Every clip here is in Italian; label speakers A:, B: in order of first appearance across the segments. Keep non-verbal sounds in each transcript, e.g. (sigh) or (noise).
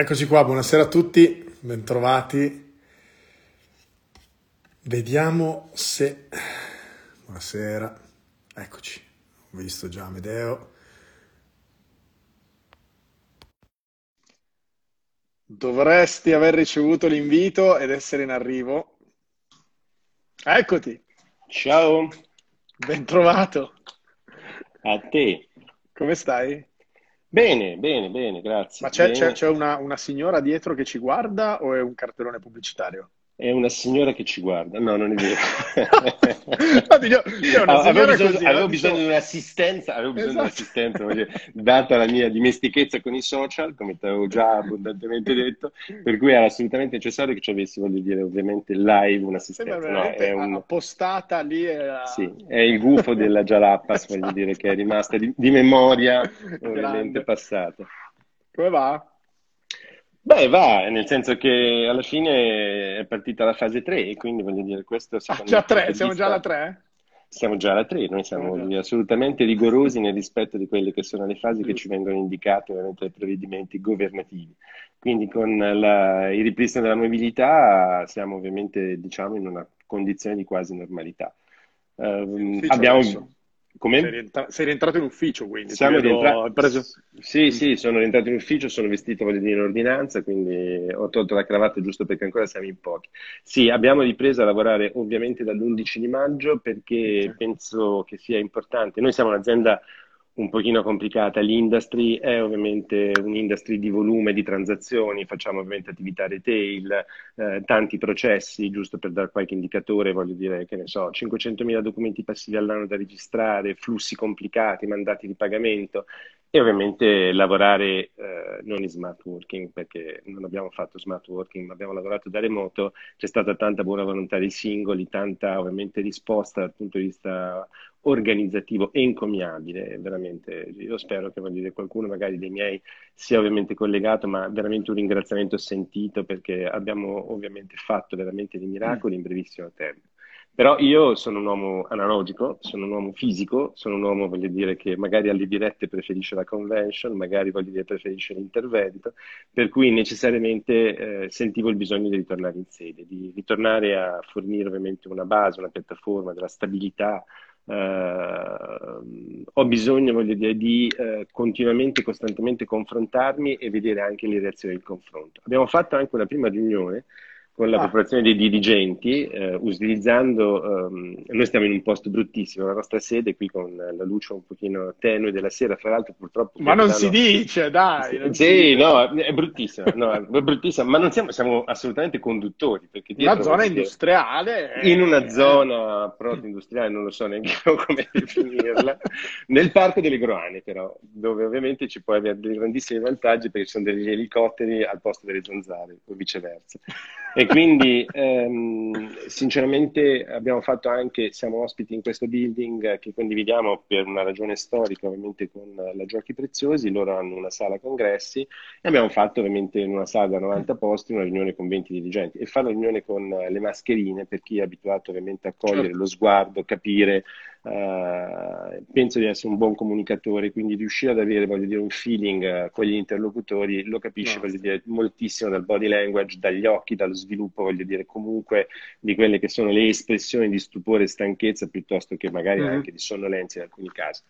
A: Eccoci qua, buonasera a tutti, bentrovati. Vediamo se... Buonasera, eccoci, ho visto già Amedeo. Dovresti aver ricevuto l'invito ed essere in arrivo. Eccoti.
B: Ciao.
A: Bentrovato.
B: A te.
A: Come stai?
B: Bene, bene, bene, grazie.
A: Ma c'è, c'è- c'è una, una signora dietro che ci guarda o è un cartellone pubblicitario?
B: È una signora che ci guarda. No, non è vero. (laughs)
A: Una
B: avevo bisogno,
A: così,
B: avevo
A: no?
B: bisogno di un'assistenza, avevo bisogno
A: Esatto.
B: di un'assistenza, data la mia dimestichezza con i social, come ti avevo già abbondantemente detto, per cui era assolutamente necessario che ci avessi, voglio dire, ovviamente live un'assistenza. No, è un,
A: appostata lì. e-
B: sì, è il gufo della Jalapas, (laughs) voglio dire, che è rimasta di, di memoria ovviamente
A: Grande.
B: passata.
A: Come va?
B: Beh, va, nel senso che alla fine è partita la fase 3 e quindi voglio dire, questo
A: Ah, già
B: il punto
A: tre,
B: di
A: siamo già alla tre?
B: Siamo già alla 3, noi siamo
A: già.
B: assolutamente rigorosi (laughs) nel rispetto di quelle che sono le fasi che ci vengono indicate ovviamente dai provvedimenti governativi. Quindi con la- il ripristino della mobilità siamo ovviamente diciamo in una condizione di quasi normalità. Ehm,
A: Ufficio
B: abbiamo
A: adesso.
B: Come?
A: Sei, rientra- sei rientrato in ufficio, quindi.
B: Siamo
A: hai preso-
B: Sì, sì, sono rientrato in ufficio, sono vestito, voglio dire, in ordinanza, quindi ho tolto la cravatta giusto perché ancora siamo in pochi. Sì, abbiamo ripreso a lavorare ovviamente dall'11 di maggio perché
A: Ok.
B: penso che sia importante. Noi siamo un'azienda un pochino complicata, l'industry è ovviamente un'industry di volume, di transazioni, facciamo ovviamente attività retail, eh, tanti processi, giusto per dare qualche indicatore, voglio dire, che ne so, 500.000 documenti passivi all'anno da registrare, flussi complicati, mandati di pagamento e ovviamente lavorare eh, non in smart working, perché non abbiamo fatto smart working, ma abbiamo lavorato da remoto, c'è stata tanta buona volontà dei singoli, tanta ovviamente risposta dal punto di vista organizzativo e encomiabile, veramente. Io spero che dire, qualcuno magari dei miei sia ovviamente collegato, ma veramente un ringraziamento sentito perché abbiamo ovviamente fatto veramente dei miracoli in brevissimo tempo. Però io sono un uomo analogico, sono un uomo fisico, sono un uomo, voglio dire, che magari alle dirette preferisce la convention, magari voglio dire preferisce l'intervento, per cui necessariamente eh, sentivo il bisogno di ritornare in sede, di ritornare a fornire ovviamente una base, una piattaforma della stabilità. Eh, ho bisogno, voglio dire, di eh, continuamente, costantemente confrontarmi e vedere anche le reazioni del confronto. Abbiamo fatto anche una prima riunione con la
A: Ah.
B: popolazione dei dirigenti, eh, utilizzando, ehm, noi stiamo in un posto bruttissimo, la nostra sede qui con la luce un pochino tenue della sera, fra l'altro purtroppo...
A: Ma non
B: Capitano-
A: si dice, dai.
B: Sì,
A: dice.
B: no, è bruttissima, no, è bruttissima, ma non siamo, siamo assolutamente conduttori, perché
A: Una zona industriale. eh,
B: in una zona proto-industriale, non lo so neanche (laughs) come definirla, nel parco delle Groane però, dove ovviamente ci puoi avere dei grandissimi vantaggi perché ci sono degli elicotteri al posto delle zanzare o viceversa. E quindi ehm, sinceramente abbiamo fatto anche, siamo ospiti in questo building che condividiamo per una ragione storica ovviamente con la Giochi Preziosi, loro hanno una sala congressi e abbiamo fatto ovviamente in una sala da 90 posti una riunione con 20 dirigenti e fare una riunione con le mascherine per chi è abituato ovviamente a cogliere
A: Certo.
B: lo sguardo, capire, eh, penso di essere un buon comunicatore, quindi riuscire ad avere, voglio dire, un feeling eh, con gli interlocutori, lo capisci,
A: No.
B: voglio dire, moltissimo dal body language, dagli occhi, dallo sviluppo, voglio dire, comunque di quelle che sono le espressioni di stupore e stanchezza piuttosto che magari
A: Mhm.
B: anche di sonnolenza in alcuni casi.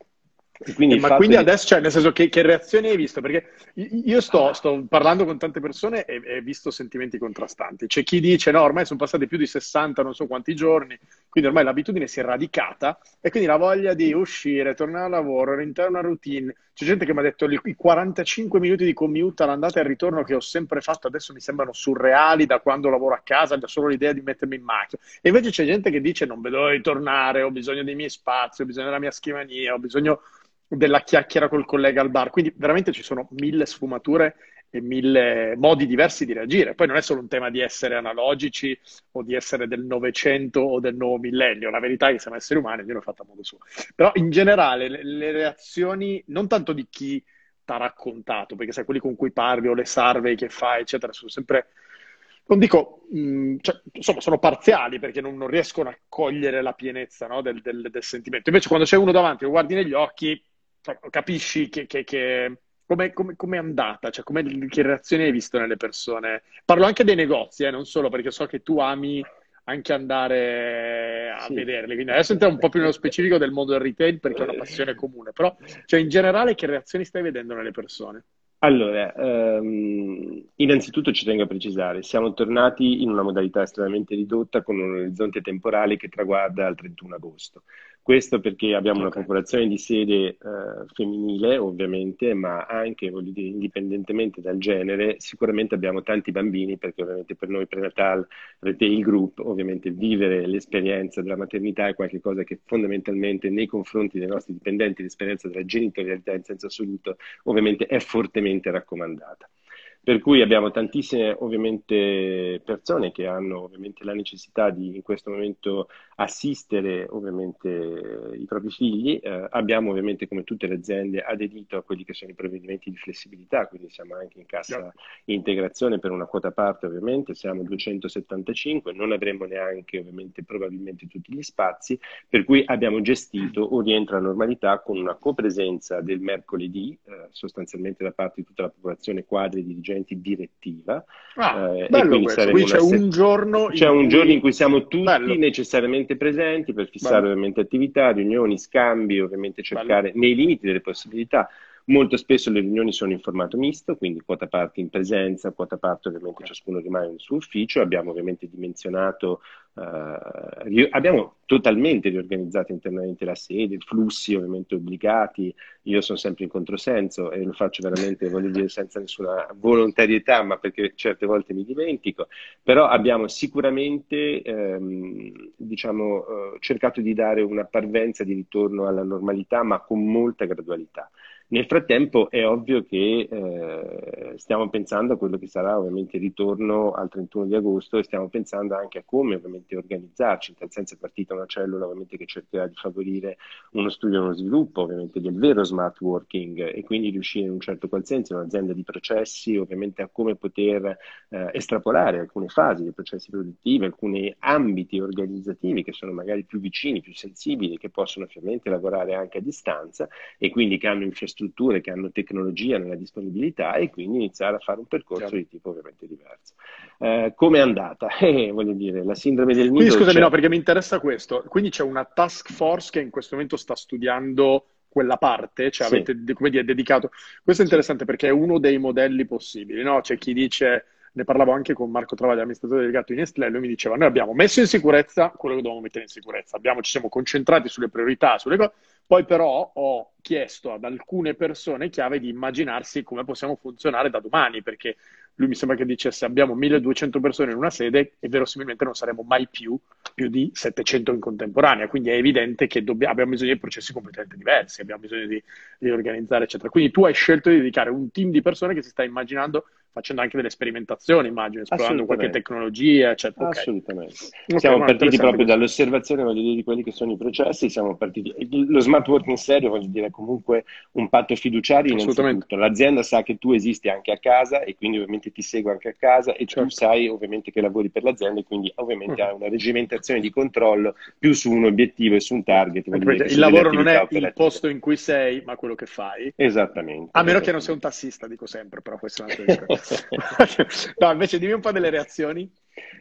B: Quindi
A: ma quindi
B: di-
A: adesso, cioè, nel senso, che, che reazioni hai visto? Perché io sto, sto parlando con tante persone e ho visto sentimenti contrastanti. C'è chi dice: no, ormai sono passati più di 60, non so quanti giorni, quindi ormai l'abitudine si è radicata e quindi la voglia di uscire, tornare al lavoro, rientrare in una routine. C'è gente che mi ha detto: i i 45 minuti di commute all'andata e al ritorno che ho sempre fatto adesso mi sembrano surreali da quando lavoro a casa, già solo l'idea di mettermi in macchina. E invece c'è gente che dice: non vedo di tornare, ho bisogno dei miei spazi, ho bisogno della mia scrivania, ho bisogno della chiacchiera col collega al bar. Quindi veramente ci sono mille sfumature e mille modi diversi di reagire. Poi non è solo un tema di essere analogici o di essere del Novecento o del nuovo millennio. La verità è che siamo esseri umani, ognuno è fatto a modo suo. Però in generale le, le reazioni, non tanto di chi ti ha raccontato, perché sai, quelli con cui parli o le survey che fai, eccetera, sono sempre non dico, mh, cioè, insomma, sono parziali perché non, non riescono a cogliere la pienezza no, del, del- del sentimento. Invece, quando c'è uno davanti, lo guardi negli occhi, cioè, capisci che, che- che come, come, come è andata? Cioè, che reazioni hai visto nelle persone? Parlo anche dei negozi, eh, non solo perché so che tu ami anche andare a sì. vederli. Quindi adesso entriamo un po' più nello specifico del mondo del retail perché è una passione comune, però cioè, in generale che reazioni stai vedendo nelle persone?
B: Allora, ehm, innanzitutto ci tengo a precisare, siamo tornati in una modalità estremamente ridotta con un orizzonte temporale che traguarda al 31 agosto. Questo perché abbiamo okay. una popolazione di sede eh, femminile, ovviamente, ma anche, voglio dire, indipendentemente dal genere, sicuramente abbiamo tanti bambini, perché ovviamente per noi Prenatal Retail Group, ovviamente vivere l'esperienza della maternità è qualcosa che fondamentalmente nei confronti dei nostri dipendenti, l'esperienza della genitorialità in senso assoluto, ovviamente è fortemente raccomandata. Per cui abbiamo tantissime ovviamente persone che hanno ovviamente la necessità di in questo momento assistere ovviamente i propri figli. Eh, abbiamo ovviamente come tutte le aziende aderito a quelli che sono i provvedimenti di flessibilità, quindi siamo anche in cassa yeah. integrazione per una quota parte ovviamente, siamo 275, non avremo neanche ovviamente probabilmente tutti gli spazi, per cui abbiamo gestito o rientra a normalità con una copresenza del mercoledì, eh, sostanzialmente da parte di tutta la popolazione quadri dirigenti dirigenti direttiva.
A: Ah, eh, bello. Quindi c'è un giorno
B: c'è un cui... giorno in cui siamo tutti bello. necessariamente presenti per fissare bello. ovviamente attività, riunioni, scambi, ovviamente cercare nei limiti delle possibilità Molto spesso le riunioni sono in formato misto, quindi quota parte in presenza, quota parte ovviamente ciascuno rimane nel suo ufficio. Abbiamo ovviamente dimensionato, eh, abbiamo totalmente riorganizzato internamente la sede, flussi ovviamente obbligati. Io sono sempre in controsenso e lo faccio veramente, voglio dire, senza nessuna volontarietà, ma perché certe volte mi dimentico. Però abbiamo sicuramente ehm, diciamo, eh, cercato di dare una parvenza di ritorno alla normalità, ma con molta gradualità. Nel frattempo è ovvio che eh, stiamo pensando a quello che sarà ovviamente il ritorno al 31 di agosto e stiamo pensando anche a come ovviamente organizzarci, in tal senso è partita una cellula ovviamente che cercherà di favorire uno studio e uno sviluppo ovviamente del vero smart working e quindi riuscire in un certo qual senso un'azienda di processi ovviamente a come poter eh, estrapolare alcune fasi dei processi produttivi, alcuni ambiti organizzativi che sono magari più vicini, più sensibili, che possono ovviamente lavorare anche a distanza e quindi che hanno infrastrutture strutture che hanno tecnologia nella disponibilità e quindi iniziare a fare un percorso certo. di tipo ovviamente diverso. Eh, Come è andata? (laughs) Eh, voglio dire, la sindrome del nido...
A: Quindi scusami, c'è... no, perché mi interessa questo. Quindi c'è una task force che in questo momento sta studiando quella parte, cioè sì. avete, come dire, dedicato... Questo è interessante perché è uno dei modelli possibili, no? C'è chi dice ne parlavo anche con Marco Travaglia, amministratore delegato di Nestlé, lui mi diceva, noi abbiamo messo in sicurezza quello che dovevamo mettere in sicurezza, abbiamo, ci siamo concentrati sulle priorità, sulle cose, poi però ho chiesto ad alcune persone chiave di immaginarsi come possiamo funzionare da domani, perché lui mi sembra che dicesse abbiamo 1200 persone in una sede e verosimilmente non saremo mai più più di 700 in contemporanea, quindi è evidente che dobbiamo, abbiamo bisogno di processi completamente diversi, abbiamo bisogno di, di organizzare, eccetera. Quindi tu hai scelto di dedicare un team di persone che si sta immaginando facendo anche delle sperimentazioni, immagino, esplorando qualche tecnologia, eccetera.
B: Assolutamente. Okay. Siamo okay, partiti proprio dall'osservazione voglio dire, di quelli che sono i processi, siamo partiti... Lo smart working serio, voglio dire, è comunque un patto fiduciario innanzitutto. L'azienda sa che tu esisti anche a casa e quindi ovviamente ti segue anche a casa e certo. tu sai ovviamente che lavori per l'azienda e quindi ovviamente mm. hai una regimentazione di controllo più su un obiettivo e su un target.
A: Dire, il lavoro non è operative. il posto in cui sei, ma quello che fai.
B: Esattamente.
A: A meno che non sei un tassista, dico sempre, però questo è un altro discorso. (laughs) no, invece dimmi un po' delle reazioni.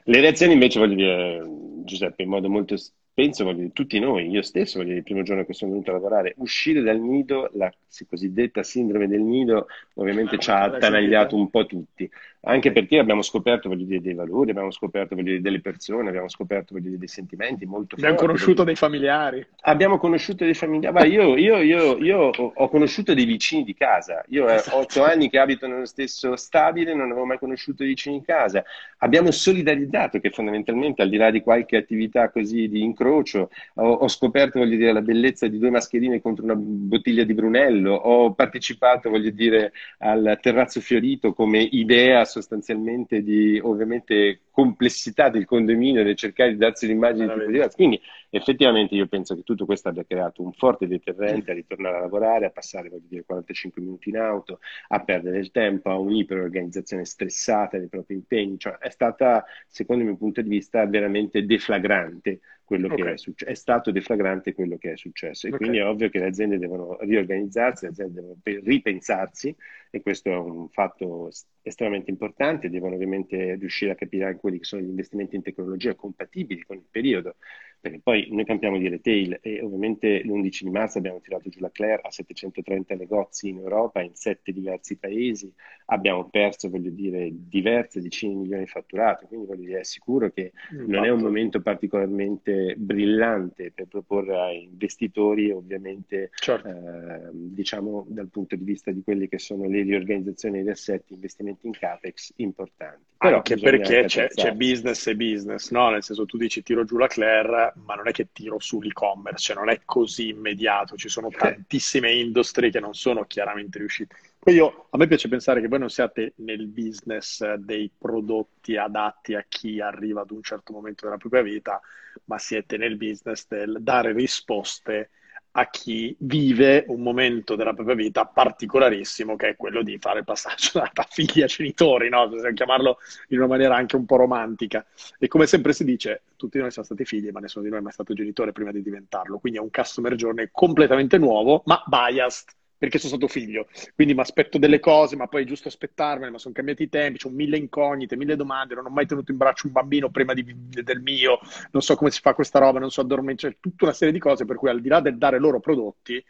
B: Le reazioni invece voglio dire, Giuseppe, in modo molto penso, voglio dire, tutti noi, io stesso, voglio dire, il primo giorno che sono venuto a lavorare, uscire dal nido, la cosiddetta sindrome del nido, ovviamente ah, ci ha attanagliato un po' tutti, anche perché abbiamo scoperto, dire, dei valori, abbiamo scoperto, dire, delle persone, abbiamo scoperto, dire, dei sentimenti molto forti.
A: Abbiamo conosciuto dei familiari.
B: Abbiamo conosciuto dei familiari, io, io, io, io, ho conosciuto dei vicini di casa, io ho esatto. otto anni che abito nello stesso stabile, non avevo mai conosciuto i vicini di casa, abbiamo solidarizzato che fondamentalmente al di là di qualche attività così di incrocio, ho, ho, scoperto, dire, la bellezza di due mascherine contro una bottiglia di Brunello, ho partecipato, dire, al terrazzo fiorito come idea sostanzialmente di, ovviamente, complessità del condominio nel cercare di darsi un'immagine di diversa. Quindi effettivamente io penso che tutto questo abbia creato un forte deterrente a ritornare a lavorare, a passare voglio dire, 45 minuti in auto, a perdere il tempo, a un'iperorganizzazione stressata dei propri impegni. Cioè, è stata, secondo il mio punto di vista, veramente deflagrante quello okay. che è successo. È stato deflagrante quello che è successo. E okay. quindi è ovvio che le aziende devono riorganizzarsi, le aziende devono ripensarsi, e questo è un fatto estremamente importante. Devono ovviamente riuscire a capire anche quelli che sono gli investimenti in tecnologia compatibili con il periodo perché poi noi campiamo di retail e ovviamente l'11 di marzo abbiamo tirato giù la Claire a 730 negozi in Europa, in sette diversi paesi, abbiamo perso, voglio dire, diverse decine di milioni di fatturati, quindi voglio dire, è sicuro che mm, non è un momento particolarmente brillante per proporre ai investitori, ovviamente, certo. eh, diciamo, dal punto di vista di quelle che sono le riorganizzazioni degli assetti, investimenti in CAPEX importanti.
A: Però anche perché c'è, c'è, business e business, no? Nel senso tu dici tiro giù la Claire, ma non è che tiro su l'e-commerce, cioè non è così immediato, ci sono tantissime industrie che non sono chiaramente riuscite. Poi io, a me piace pensare che voi non siate nel business dei prodotti adatti a chi arriva ad un certo momento della propria vita, ma siete nel business del dare risposte a chi vive un momento della propria vita particolarissimo, che è quello di fare il passaggio da, (laughs) figli a genitori, no? possiamo chiamarlo in una maniera anche un po' romantica. E come sempre si dice, tutti noi siamo stati figli, ma nessuno di noi è mai stato genitore prima di diventarlo. Quindi è un customer journey completamente nuovo, ma biased perché sono stato figlio. Quindi mi aspetto delle cose, ma poi è giusto aspettarmene, ma sono cambiati i tempi, ho mille incognite, mille domande, non ho mai tenuto in braccio un bambino prima di, del mio, non so come si fa questa roba, non so addormentare, cioè, tutta una serie di cose per cui al di là del dare loro prodotti,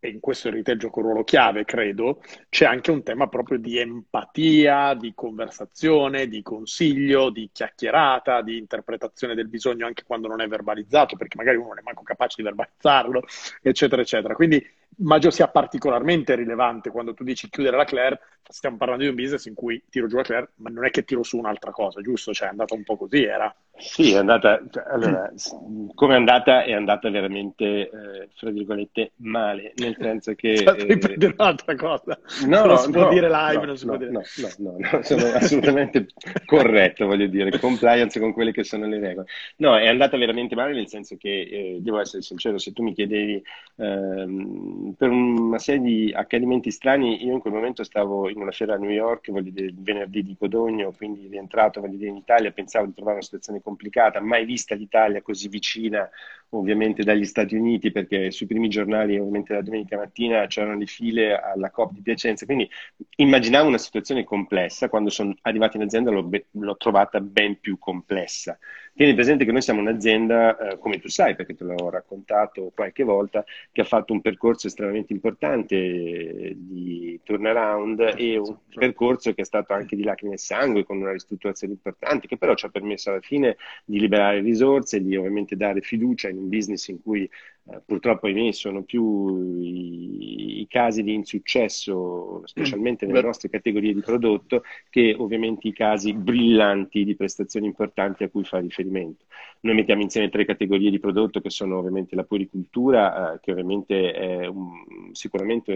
A: e in questo il retail gioca un ruolo chiave, credo, c'è anche un tema proprio di empatia, di conversazione, di consiglio, di chiacchierata, di interpretazione del bisogno anche quando non è verbalizzato, perché magari uno non è manco capace di verbalizzarlo, eccetera, eccetera. Quindi immagino sia particolarmente rilevante quando tu dici chiudere la Claire, stiamo parlando di un business in cui tiro giù la Claire, ma non è che tiro su un'altra cosa, giusto? Cioè è andata un po' così, era...
B: Sì, è andata, cioè, allora, come è andata, è andata veramente, eh, fra virgolette, male, nel senso che... (laughs)
A: Eh, per un'altra cosa, no, non si no, può dire live, no, non si
B: no,
A: può dire...
B: No, no, no, sono assolutamente (laughs) corretto, voglio dire, compliance con quelle che sono le regole. No, è andata veramente male nel senso che, eh, devo essere sincero, se tu mi chiedevi ehm, per una serie di accadimenti strani, io in quel momento stavo in una fiera a New York, voglio dire, venerdì di Codogno, quindi rientrato, voglio dire, in Italia, pensavo di trovare una situazione complicata, mai vista l'Italia così vicina ovviamente dagli Stati Uniti, perché sui primi giornali, ovviamente la domenica mattina, c'erano le file alla COP di Piacenza, quindi immaginavo una situazione complessa, quando sono arrivato in azienda l'ho, be- l'ho trovata ben più complessa. Tieni presente che noi siamo un'azienda, eh, come tu sai, perché te l'ho raccontato qualche volta, che ha fatto un percorso estremamente importante di turnaround e un percorso che è stato anche di lacrime e sangue, con una ristrutturazione importante, che però ci ha permesso alla fine di liberare risorse, di ovviamente dare fiducia in un business in cui purtroppo ahimè sono più i, i, casi di insuccesso, specialmente nelle nostre categorie di prodotto, che ovviamente i casi brillanti di prestazioni importanti a cui fa riferimento. Noi mettiamo insieme tre categorie di prodotto che sono ovviamente la puericultura, eh, che ovviamente è un, sicuramente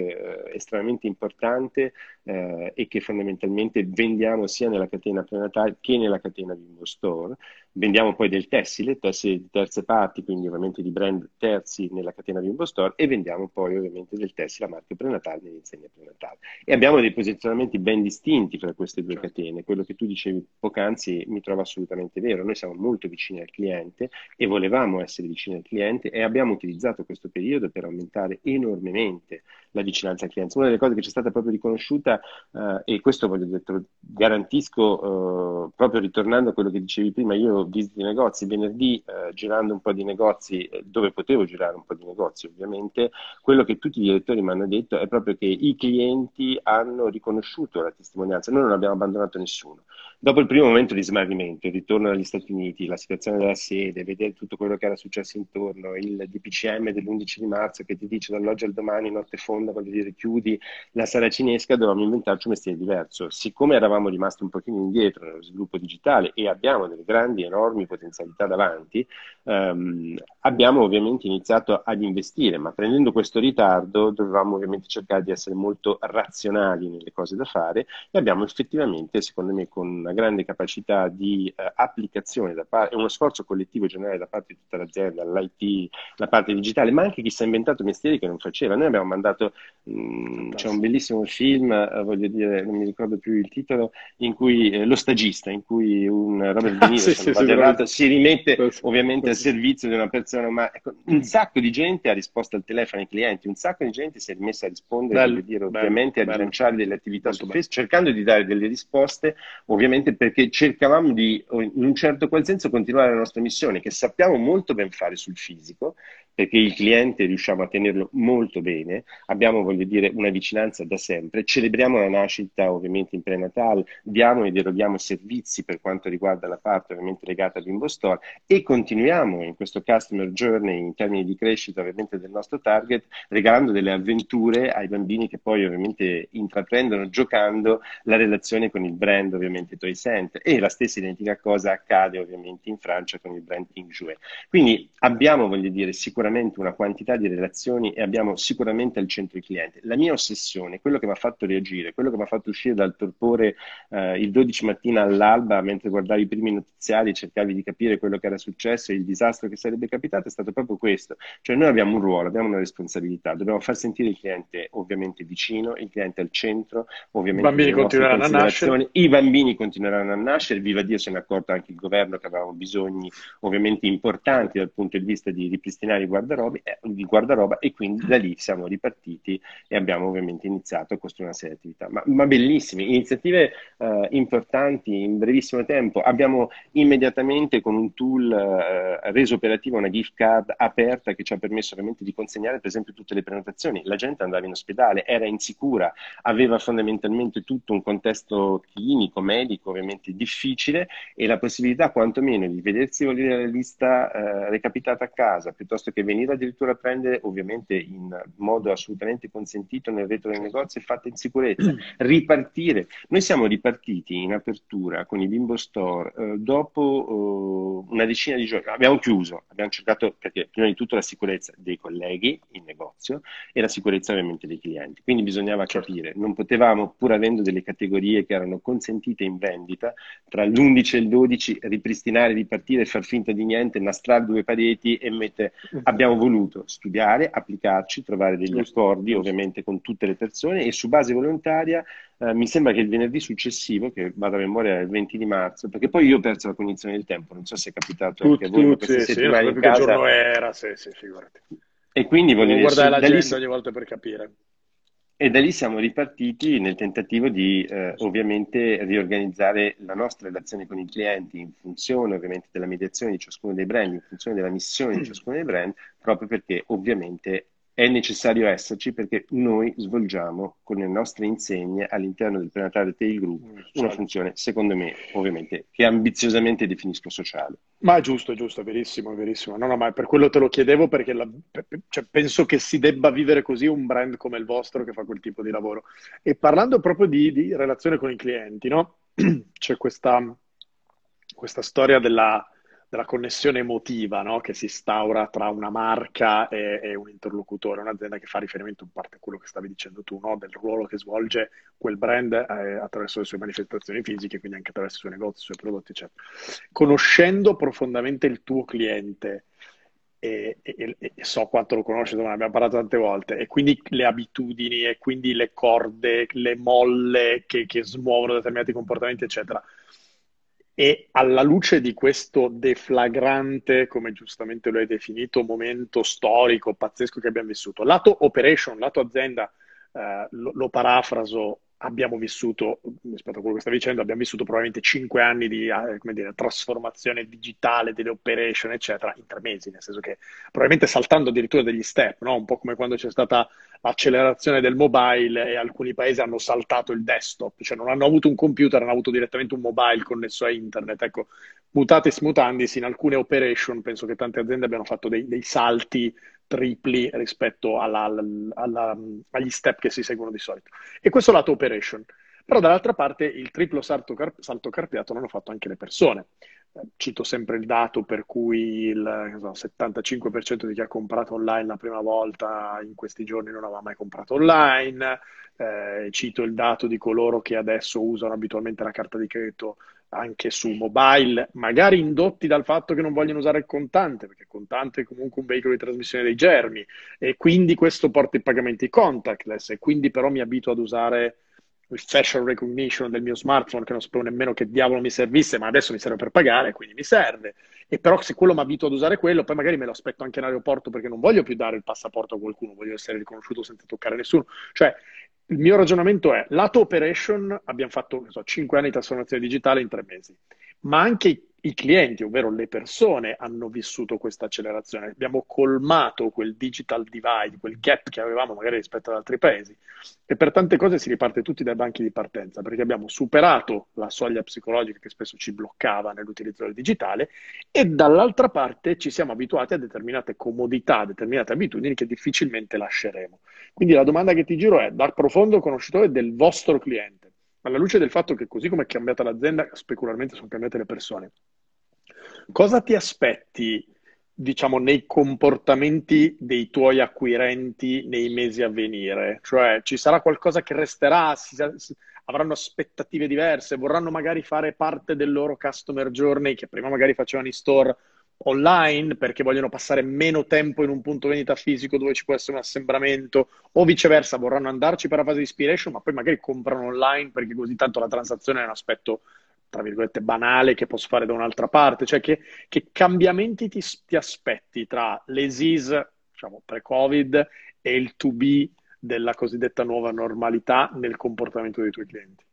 B: eh, estremamente importante eh, e che fondamentalmente vendiamo sia nella catena prenatale che nella catena bimbo store. Vendiamo poi del tessile, tessile di terze parti, quindi ovviamente di brand terzi nella catena Bimbo Store e vendiamo poi ovviamente del tessile a marchio prenatale nell'insegna prenatale. E abbiamo dei posizionamenti ben distinti fra queste due catene. Quello che tu dicevi poc'anzi mi trova assolutamente vero. Noi siamo molto vicini al cliente e volevamo essere vicini al cliente e abbiamo utilizzato questo periodo per aumentare enormemente la vicinanza al cliente. Una delle cose che ci è stata proprio riconosciuta, eh, e questo voglio dire, garantisco, eh, proprio ritornando a quello che dicevi prima, io visito i negozi venerdì, eh, girando un po' di negozi, eh, dove potevo girare un po' di negozi ovviamente, quello che tutti i direttori mi hanno detto è proprio che i clienti hanno riconosciuto la testimonianza, noi non abbiamo abbandonato nessuno. Dopo il primo momento di smarrimento, il ritorno dagli Stati Uniti, la situazione della sede, vedere tutto quello che era successo intorno, il DPCM dell'11 di marzo che ti dice dall'oggi al domani, notte fonda, voglio dire, chiudi la sala cinesca, dovevamo inventarci un mestiere diverso. Siccome eravamo rimasti un pochino indietro nello sviluppo digitale e abbiamo delle grandi, enormi potenzialità davanti, ehm, abbiamo ovviamente iniziato ad investire, ma prendendo questo ritardo dovevamo ovviamente cercare di essere molto razionali nelle cose da fare e abbiamo effettivamente, secondo me, con una grande capacità di uh, applicazione da parte, uno sforzo collettivo generale da parte di tutta l'azienda, l'IT, la parte digitale, ma anche chi si è inventato mestieri che non faceva. Noi abbiamo mandato, mh, mm, c'è un bellissimo film, uh, voglio dire, non mi ricordo più il titolo, in cui eh, lo stagista, in cui un Robert De Niro sì, (laughs) sì, sì, si rimette ovviamente al servizio di una persona, ma ecco, un sacco di gente ha risposto al telefono ai clienti, un sacco di gente si è rimessa a rispondere, bello, dire, ovviamente bello, a rilanciare delle attività su Facebook, cercando di dare delle risposte, ovviamente perché cercavamo di, in un certo qual senso, continuare la nostra missione, che sappiamo molto ben fare sul fisico, perché il cliente riusciamo a tenerlo molto bene, abbiamo, voglio dire, una vicinanza da sempre, celebriamo la nascita ovviamente in prenatal, diamo ed eroghiamo servizi per quanto riguarda la parte ovviamente legata al e continuiamo in questo customer journey in termini di crescita ovviamente del nostro target, regalando delle avventure ai bambini che poi ovviamente intraprendono giocando la relazione con il brand ovviamente Toy Center e la stessa identica cosa accade ovviamente in Francia con il brand Pink Jouet. Quindi abbiamo, voglio dire, sicuramente una quantità di relazioni e abbiamo sicuramente al centro il cliente. La mia ossessione, quello che mi ha fatto reagire, quello che mi ha fatto uscire dal torpore eh, il 12 mattina all'alba mentre guardavi i primi notiziari e cercavi di capire quello che era successo e il disastro che sarebbe capitato è stato proprio questo. Cioè noi abbiamo un ruolo, abbiamo una responsabilità, dobbiamo far sentire il cliente ovviamente vicino, il cliente al centro, ovviamente
A: i bambini continueranno a nascere.
B: I bambini continueranno a nascere, viva Dio se ne è accorto anche il governo che avevamo bisogni ovviamente importanti dal punto di vista di ripristinare i guardaroba, eh, di guardaroba e quindi da lì siamo ripartiti e abbiamo ovviamente iniziato a costruire una serie di attività. Ma, ma bellissime, iniziative eh, importanti in brevissimo tempo. Abbiamo immediatamente con un tool eh, reso operativa una gift card aperta che ci ha permesso ovviamente di consegnare per esempio tutte le prenotazioni. La gente andava in ospedale, era insicura, aveva fondamentalmente tutto un contesto clinico, medico ovviamente difficile e la possibilità quantomeno di vedersi volere la lista eh, recapitata a casa piuttosto che venire addirittura a prendere ovviamente in modo assolutamente consentito nel retro del negozio e fatta in sicurezza, ripartire. Noi siamo ripartiti in apertura con i Bimbo Store eh, dopo uh, una decina di giorni, abbiamo chiuso, abbiamo cercato perché prima di tutto la sicurezza dei colleghi in negozio e la sicurezza ovviamente dei clienti, quindi bisognava certo. capire, non potevamo pur avendo delle categorie che erano consentite in vendita, tra l'11 e il 12 ripristinare, ripartire, far finta di niente, nastrare due pareti e mettere... Mm-hmm. Abbiamo voluto studiare, applicarci, trovare degli accordi ovviamente con tutte le persone e su base volontaria eh, mi sembra che il venerdì successivo, che vado a memoria il 20 di marzo, perché poi io ho perso la cognizione del tempo, non so se è capitato
A: anche a voi, queste sì, sì, in casa... giorno era, sì, sì, figurati.
B: E quindi voglio dire...
A: guardare l'agenda ogni volta per capire.
B: E da lì siamo ripartiti nel tentativo di eh, ovviamente riorganizzare la nostra relazione con i clienti in funzione ovviamente della mediazione di ciascuno dei brand, in funzione della missione di ciascuno dei brand, proprio perché ovviamente è necessario esserci perché noi svolgiamo con le nostre insegne all'interno del prenatale Tail Group una certo. funzione, secondo me, ovviamente, che ambiziosamente definisco sociale.
A: Ma è giusto, è giusto, è verissimo, è verissimo. No, no, ma per quello te lo chiedevo perché la, cioè, penso che si debba vivere così un brand come il vostro che fa quel tipo di lavoro. E parlando proprio di, di relazione con i clienti, no? (clears throat) C'è questa, questa storia della della connessione emotiva no? che si instaura tra una marca e, e, un interlocutore, un'azienda che fa riferimento in parte a quello che stavi dicendo tu, no? del ruolo che svolge quel brand eh, attraverso le sue manifestazioni fisiche, quindi anche attraverso i suoi negozi, i suoi prodotti, eccetera. Conoscendo profondamente il tuo cliente, e, e, e, so quanto lo conosci, ne abbiamo parlato tante volte, e quindi le abitudini e quindi le corde, le molle che, che smuovono determinati comportamenti, eccetera e alla luce di questo deflagrante, come giustamente lo hai definito, momento storico pazzesco che abbiamo vissuto, lato operation, lato azienda, eh, lo, lo, parafraso abbiamo vissuto, rispetto a quello che stavi dicendo, abbiamo vissuto probabilmente cinque anni di eh, dire, trasformazione digitale delle operation, eccetera, in tre mesi, nel senso che probabilmente saltando addirittura degli step, no? un po' come quando c'è stata l'accelerazione del mobile e alcuni paesi hanno saltato il desktop, cioè non hanno avuto un computer, hanno avuto direttamente un mobile connesso a internet. Ecco, mutatis mutandis, in alcune operation penso che tante aziende abbiano fatto dei, dei salti tripli rispetto alla, alla, agli step che si seguono di solito. E questo lato operation. Però dall'altra parte il triplo salto, car- salto carpiato l'hanno fatto anche le persone. cito sempre il dato per cui il so, 75% di chi ha comprato online la prima volta in questi giorni non aveva mai comprato online, eh, cito il dato di coloro che adesso usano abitualmente la carta di credito anche su mobile, magari indotti dal fatto che non vogliono usare il contante, perché il contante è comunque un veicolo di trasmissione dei germi e quindi questo porta i pagamenti contactless e quindi però mi abituo ad usare il facial recognition del mio smartphone che non sapevo nemmeno che diavolo mi servisse, ma adesso mi serve per pagare, quindi mi serve. E però se quello mi abituo ad usare quello, poi magari me lo aspetto anche in aeroporto perché non voglio più dare il passaporto a qualcuno, voglio essere riconosciuto senza toccare nessuno. Cioè, il mio ragionamento è, lato operation, abbiamo fatto so, 5 anni di trasformazione digitale in 3 mesi, ma anche i clienti, ovvero le persone, hanno vissuto questa accelerazione. Abbiamo colmato quel digital divide, quel gap che avevamo magari rispetto ad altri paesi. E per tante cose si riparte tutti dai banchi di partenza, perché abbiamo superato la soglia psicologica che spesso ci bloccava nell'utilizzo del digitale e dall'altra parte ci siamo abituati a determinate comodità, a determinate abitudini che difficilmente lasceremo. Quindi la domanda che ti giro è, dal profondo conoscitore del vostro cliente, alla luce del fatto che così come è cambiata l'azienda, specularmente sono cambiate le persone, cosa ti aspetti, diciamo, nei comportamenti dei tuoi acquirenti nei mesi a venire? Cioè, ci sarà qualcosa che resterà? Si, si, avranno aspettative diverse? Vorranno magari fare parte del loro customer journey che prima magari facevano in store online perché vogliono passare meno tempo in un punto vendita fisico dove ci può essere un assembramento o viceversa vorranno andarci per la fase di ispiration ma poi magari comprano online perché così tanto la transazione è un aspetto tra virgolette banale che posso fare da un'altra parte cioè che, che cambiamenti ti, ti, aspetti tra l'ESIS diciamo pre-covid e il to be della cosiddetta nuova normalità nel comportamento dei tuoi clienti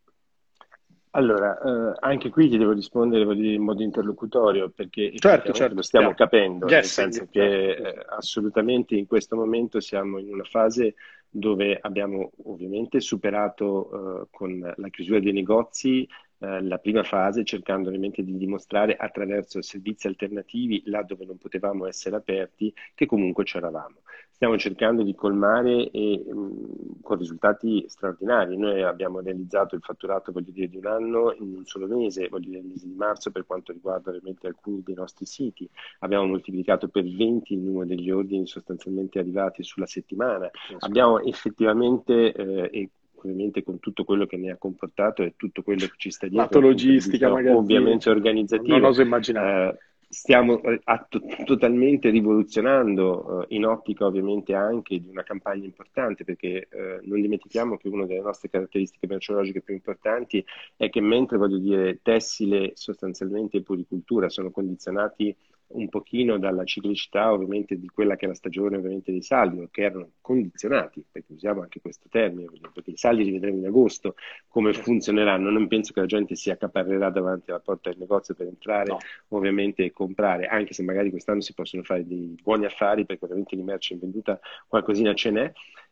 B: allora, eh, anche qui ti devo rispondere dire, in modo interlocutorio perché
A: certo, certo,
B: lo stiamo
A: yeah.
B: capendo,
A: yes,
B: nel senso
A: yes,
B: che eh, assolutamente in questo momento siamo in una fase dove abbiamo ovviamente superato eh, con la chiusura dei negozi eh, la prima fase cercando ovviamente di dimostrare attraverso servizi alternativi là dove non potevamo essere aperti che comunque c'eravamo stiamo cercando di colmare e, mh, con risultati straordinari. Noi abbiamo realizzato il fatturato, voglio dire, di un anno in un solo mese, voglio dire, il mese di marzo per quanto riguarda ovviamente alcuni dei nostri siti. Abbiamo moltiplicato per 20 il numero degli ordini sostanzialmente arrivati sulla settimana. Abbiamo effettivamente, eh, ovviamente con tutto quello che ne ha comportato e tutto quello che ci sta dietro,
A: lato logistica, magari,
B: ovviamente organizzativo.
A: Non oso immaginare.
B: Eh, stiamo eh, atto- totalmente rivoluzionando eh, in ottica ovviamente anche di una campagna importante perché eh, non dimentichiamo che una delle nostre caratteristiche merceologiche più importanti è che mentre voglio dire tessile sostanzialmente e puricultura sono condizionati un pochino dalla ciclicità ovviamente di quella che è la stagione ovviamente dei saldi, che erano condizionati, perché usiamo anche questo termine, perché i saldi li vedremo in agosto, come funzioneranno, non penso che la gente si accaparrerà davanti alla porta del negozio per entrare no. ovviamente e comprare, anche se magari quest'anno si possono fare dei buoni affari perché ovviamente di merce in venduta qualcosina ce n'è,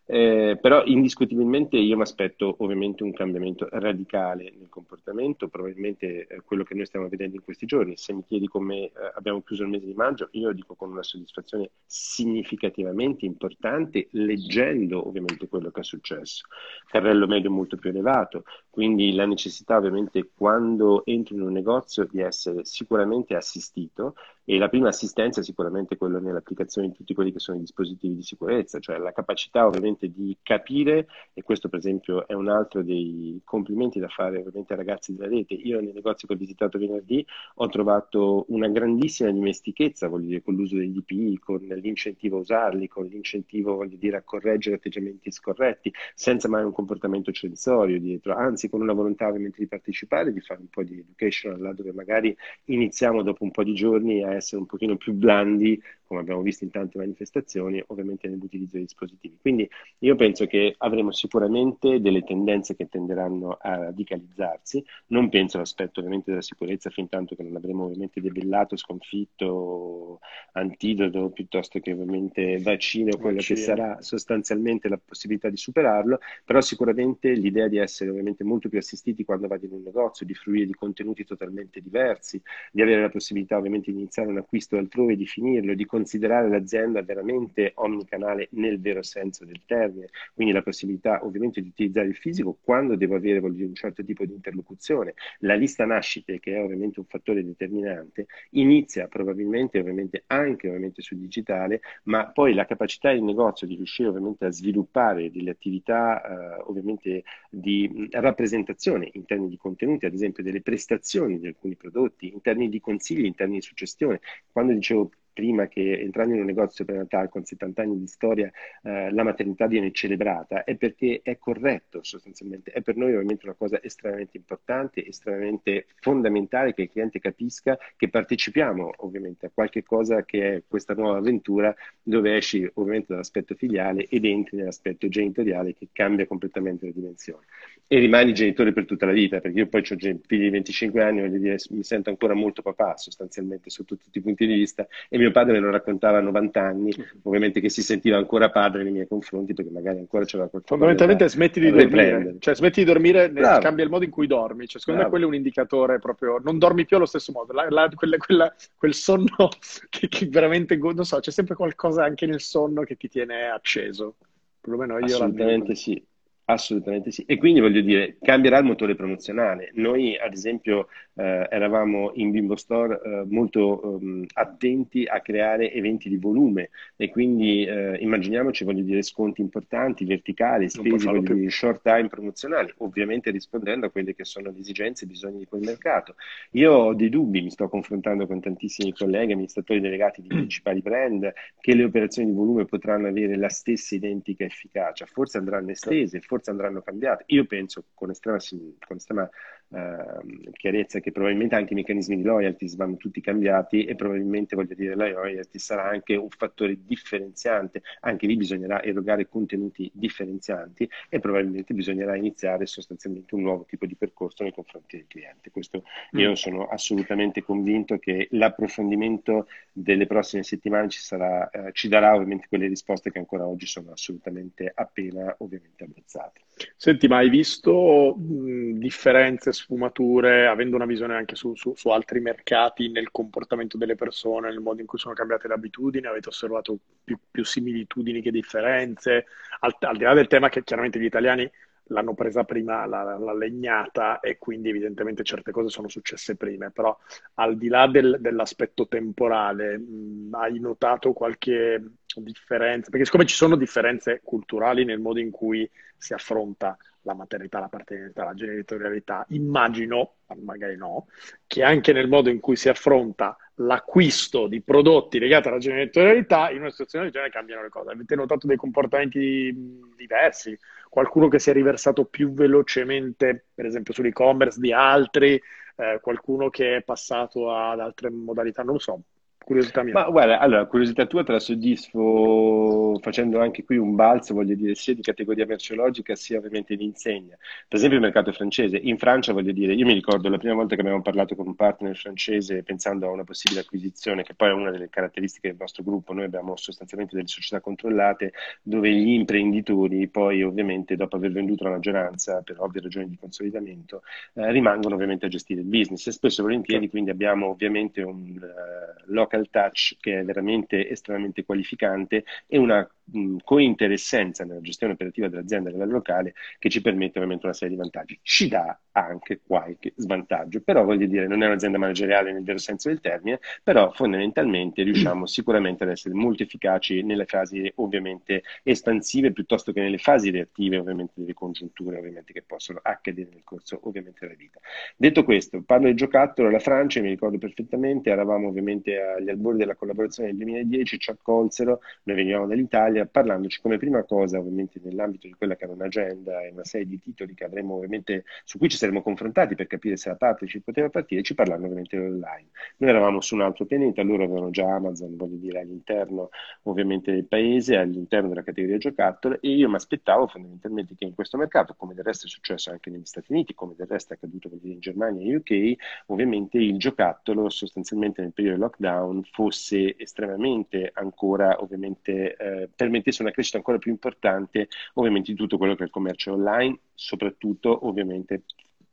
B: eh, però indiscutibilmente io mi aspetto ovviamente un cambiamento radicale nel comportamento, probabilmente eh, quello che noi stiamo vedendo in questi giorni. Se mi chiedi come eh, abbiamo chiuso il mese di maggio, io dico con una soddisfazione significativamente importante, leggendo ovviamente quello che è successo. Carrello medio molto più elevato, quindi la necessità ovviamente quando entro in un negozio di essere sicuramente assistito e la prima assistenza è sicuramente quella nell'applicazione di tutti quelli che sono i dispositivi di sicurezza, cioè la capacità ovviamente di capire, e questo per esempio è un altro dei complimenti da fare ovviamente ai ragazzi della rete. Io nel negozio che ho visitato venerdì ho trovato una grandissima dimestichezza, voglio dire, con l'uso dei DPI, con l'incentivo a usarli, con l'incentivo, voglio dire, a correggere atteggiamenti scorretti, senza mai un comportamento censorio dietro, anzi con una volontà ovviamente di partecipare, di fare un po' di education là dove magari iniziamo dopo un po' di giorni a essere un pochino più blandi, come abbiamo visto in tante manifestazioni, ovviamente nell'utilizzo dei dispositivi. Quindi io penso che avremo sicuramente delle tendenze che tenderanno a radicalizzarsi, non penso all'aspetto ovviamente della sicurezza fin tanto che non avremo ovviamente debellato, sconfitto, antidoto piuttosto che ovviamente vaccino, quello che sarà sostanzialmente la possibilità di superarlo, però sicuramente l'idea di essere ovviamente molto più assistiti quando vado in un negozio, di fruire di contenuti totalmente diversi, di avere la possibilità ovviamente di iniziare un acquisto altrove, di finirlo, di considerare l'azienda veramente omnicanale nel vero senso del termine, quindi la possibilità ovviamente di utilizzare il fisico quando devo avere dire, un certo tipo di interlocuzione. La lista nascite, che è ovviamente un fattore determinante, inizia probabilmente ovviamente anche ovviamente sul digitale, ma poi la capacità del negozio di riuscire ovviamente a sviluppare delle attività eh, ovviamente di rappresentazione in termini di contenuti, ad esempio delle prestazioni di alcuni prodotti, in termini di consigli, in termini di suggestione. Quando dicevo prima che entrando in un negozio prenatale con 70 anni di storia eh, la maternità viene celebrata, è perché è corretto sostanzialmente, è per noi ovviamente una cosa estremamente importante, estremamente fondamentale che il cliente capisca che partecipiamo ovviamente a qualche cosa che è questa nuova avventura dove esci ovviamente dall'aspetto filiale ed entri nell'aspetto genitoriale che cambia completamente le dimensioni. E rimani genitore per tutta la vita, perché io poi ho figli di 25 anni, voglio dire, mi sento ancora molto papà sostanzialmente sotto tutti i punti di vista e mi mio padre me lo raccontava a 90 anni, ovviamente che si sentiva ancora padre nei miei confronti perché magari ancora c'era qualcosa.
A: Fondamentalmente smetti di dormire, cioè smetti di dormire, Bravo. cambia il modo in cui dormi, cioè, secondo Bravo. me quello è un indicatore proprio, non dormi più allo stesso modo, la, la, quella, quella, quel sonno (laughs) che, che, veramente, non so, c'è sempre qualcosa anche nel sonno che ti tiene acceso, perlomeno io
B: Assolutamente sì. Assolutamente sì. E quindi voglio dire, cambierà il motore promozionale. Noi, ad esempio, eh, eravamo in Bimbo Store eh, molto um, attenti a creare eventi di volume e quindi eh, immaginiamoci, voglio dire, sconti importanti, verticali, spesi, voglio dire, short time promozionali, ovviamente rispondendo a quelle che sono le esigenze e i bisogni di quel mercato. Io ho dei dubbi, mi sto confrontando con tantissimi colleghi, amministratori delegati di (clears throat) principali brand, che le operazioni di volume potranno avere la stessa identica efficacia, forse andranno estese, forse forse andranno cambiate. Io penso con estrema, con estrema eh, chiarezza che probabilmente anche i meccanismi di loyalty vanno tutti cambiati e probabilmente, voglio dire, la loyalty sarà anche un fattore differenziante. Anche lì bisognerà erogare contenuti differenzianti e probabilmente bisognerà iniziare sostanzialmente un nuovo tipo di percorso nei confronti del cliente. Questo mm. io sono assolutamente convinto che l'approfondimento delle prossime settimane ci, sarà, eh, ci darà ovviamente quelle risposte che ancora oggi sono assolutamente appena ovviamente abbazzate.
A: Senti, ma hai visto mh, differenze, sfumature, avendo una visione anche su, su, su, altri mercati, nel comportamento delle persone, nel modo in cui sono cambiate le abitudini? Avete osservato più, più similitudini che differenze? Al, al, di là del tema che chiaramente gli italiani l'hanno presa prima la, la, legnata e quindi evidentemente certe cose sono successe prima, però al di là del, dell'aspetto temporale, mh, hai notato qualche differenza? Perché siccome ci sono differenze culturali nel modo in cui si affronta la maternità, la paternità, la genitorialità, immagino, magari no, che anche nel modo in cui si affronta l'acquisto di prodotti legati alla genitorialità, in una situazione del genere cambiano le cose. Avete notato dei comportamenti diversi? Qualcuno che si è riversato più velocemente, per esempio sull'e-commerce di altri, eh, qualcuno che è passato ad altre modalità, non lo so, curiosità mia.
B: Ma guarda, allora, curiosità tua te la soddisfo facendo anche qui un balzo, voglio dire, sia di categoria merceologica sia ovviamente di insegna. Per esempio il mercato francese. In Francia, voglio dire, io mi ricordo la prima volta che abbiamo parlato con un partner francese pensando a una possibile acquisizione, che poi è una delle caratteristiche del nostro gruppo. Noi abbiamo sostanzialmente delle società controllate dove gli imprenditori poi ovviamente dopo aver venduto la maggioranza per ovvie ragioni di consolidamento eh, rimangono ovviamente a gestire il business e spesso e volentieri quindi abbiamo ovviamente un uh, local local touch che è veramente estremamente qualificante e una mh, cointeressenza nella gestione operativa dell'azienda a livello locale che ci permette ovviamente una serie di vantaggi. Ci dà anche qualche svantaggio, però voglio dire, non è un'azienda manageriale nel vero senso del termine, però fondamentalmente riusciamo sicuramente ad essere molto efficaci nelle fasi ovviamente espansive piuttosto che nelle fasi reattive ovviamente delle congiunture ovviamente che possono accadere nel corso ovviamente della vita. Detto questo, parlo del giocattolo, la Francia, mi ricordo perfettamente, eravamo ovviamente agli albori della collaborazione nel 2010, ci accolsero, noi venivamo dall'Italia, parlandoci come prima cosa ovviamente nell'ambito di quella che era un'agenda e una serie di titoli che avremmo ovviamente su cui ci saremmo confrontati per capire se la parte ci poteva partire, ci parlano ovviamente online. Noi eravamo su un altro pianeta, loro avevano già Amazon, voglio dire, all'interno ovviamente del paese, all'interno della categoria giocattolo e io mi aspettavo fondamentalmente che in questo mercato, come del resto è successo anche negli Stati Uniti, come del resto è accaduto dire, in Germania e UK, ovviamente il giocattolo sostanzialmente nel periodo del lockdown fosse estremamente ancora ovviamente eh, permettesse una crescita ancora più importante ovviamente di tutto quello che è il commercio online, soprattutto ovviamente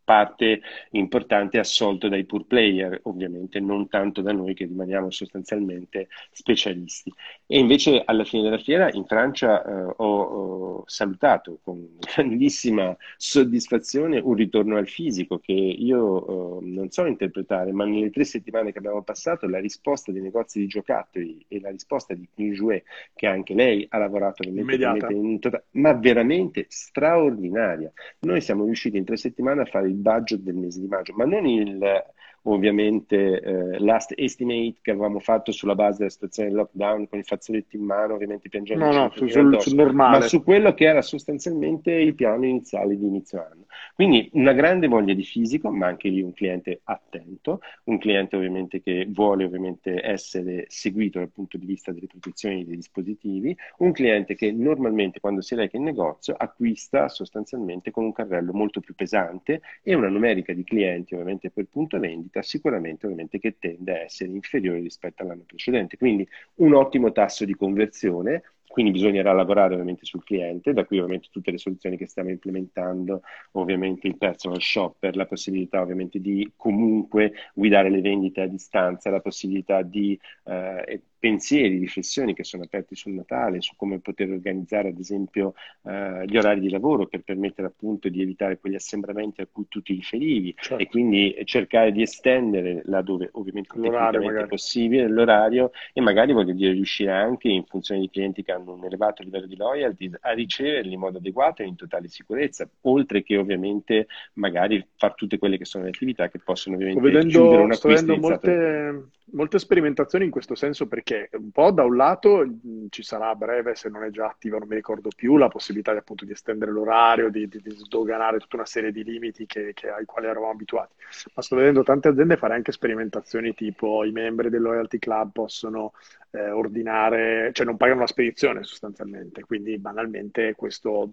B: parte importante assolto dai pur player, ovviamente non tanto da noi che rimaniamo sostanzialmente specialisti. E invece alla fine della fiera in Francia eh, ho, ho, salutato con (laughs) grandissima soddisfazione un ritorno al fisico che io eh, non so interpretare, ma nelle tre settimane che abbiamo passato la risposta dei negozi di giocattoli e la risposta di Jouet, che anche lei ha lavorato in totale, ma veramente straordinaria. Noi siamo riusciti in tre settimane a fare budget del mese di maggio, ma non il ovviamente eh, last estimate che avevamo fatto sulla base della situazione del lockdown con i fazzoletti in mano, ovviamente piangendo
A: no, no, sul, sul normale.
B: ma su quello che era sostanzialmente il piano iniziale di inizio anno. Quindi una grande voglia di fisico, ma anche lì un cliente attento, un cliente ovviamente che vuole ovviamente essere seguito dal punto di vista delle protezioni dei dispositivi, un cliente che normalmente quando si reca in negozio acquista sostanzialmente con un carrello molto più pesante e una numerica di clienti ovviamente per punto vendita crescita sicuramente ovviamente che tende a essere inferiore rispetto all'anno precedente. Quindi un ottimo tasso di conversione, quindi bisognerà lavorare ovviamente sul cliente, da qui ovviamente tutte le soluzioni che stiamo implementando, ovviamente il personal shopper, la possibilità ovviamente di comunque guidare le vendite a distanza, la possibilità di eh, pensieri, riflessioni che sono aperti sul Natale, su come poter organizzare ad esempio eh, gli orari di lavoro per permettere appunto di evitare quegli assembramenti a cui tu ti riferivi certo. e quindi cercare di estendere laddove ovviamente è possibile l'orario e magari voglio dire riuscire anche in funzione di clienti che hanno un elevato livello di loyalty a riceverli in modo adeguato e in totale sicurezza, oltre che ovviamente magari fare tutte quelle che sono le attività che possono ovviamente
A: vedendo, chiudere un acquisto. molte, molte sperimentazioni in questo senso perché un po' da un lato ci sarà a breve, se non è già attiva, non mi ricordo più, la possibilità di, appunto di estendere l'orario, di, di, di sdoganare tutta una serie di limiti che, che, ai quali eravamo abituati. Ma sto vedendo tante aziende fare anche sperimentazioni tipo i membri del Loyalty Club possono eh, ordinare, cioè non pagano la spedizione sostanzialmente, quindi banalmente questo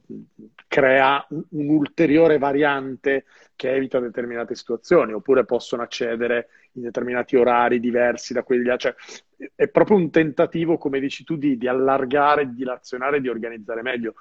A: crea un'ulteriore variante che evita determinate situazioni, oppure possono accedere in determinati orari diversi da quelli, cioè è proprio un tentativo, come dici tu, di, di allargare, di dilazionare, di organizzare meglio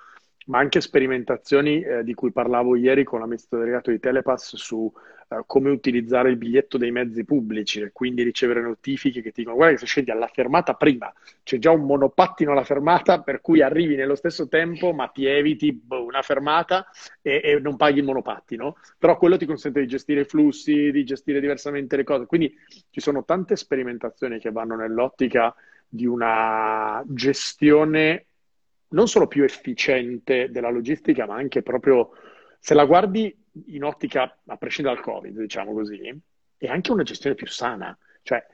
A: ma anche sperimentazioni eh, di cui parlavo ieri con l'amministratore delegato di Telepass su eh, come utilizzare il biglietto dei mezzi pubblici e quindi ricevere notifiche che ti dicono guarda che se scendi alla fermata prima c'è già un monopattino alla fermata per cui arrivi nello stesso tempo ma ti eviti boh, una fermata e, e, non paghi il monopattino. Però quello ti consente di gestire i flussi di gestire diversamente le cose. Quindi ci sono tante sperimentazioni che vanno nell'ottica di una gestione non solo più efficiente della logistica, ma anche proprio, se la guardi in ottica, a prescindere dal Covid, diciamo così, è anche una gestione più sana. Cioè,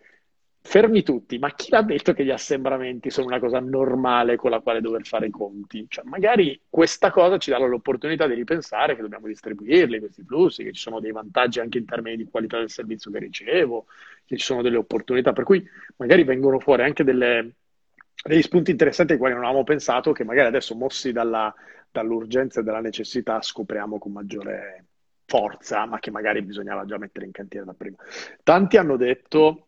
A: fermi tutti, ma chi l'ha detto che gli assembramenti sono una cosa normale con la quale dover fare i conti? Cioè, magari questa cosa ci dà l'opportunità di ripensare che dobbiamo distribuirli, questi flussi, che ci sono dei vantaggi anche in termini di qualità del servizio che ricevo, che ci sono delle opportunità, per cui magari vengono fuori anche delle degli spunti interessanti ai quali non avevamo pensato, che magari adesso mossi dalla, dall'urgenza e dalla necessità scopriamo con maggiore forza, ma che magari bisognava già mettere in cantiere da prima. Tanti hanno detto,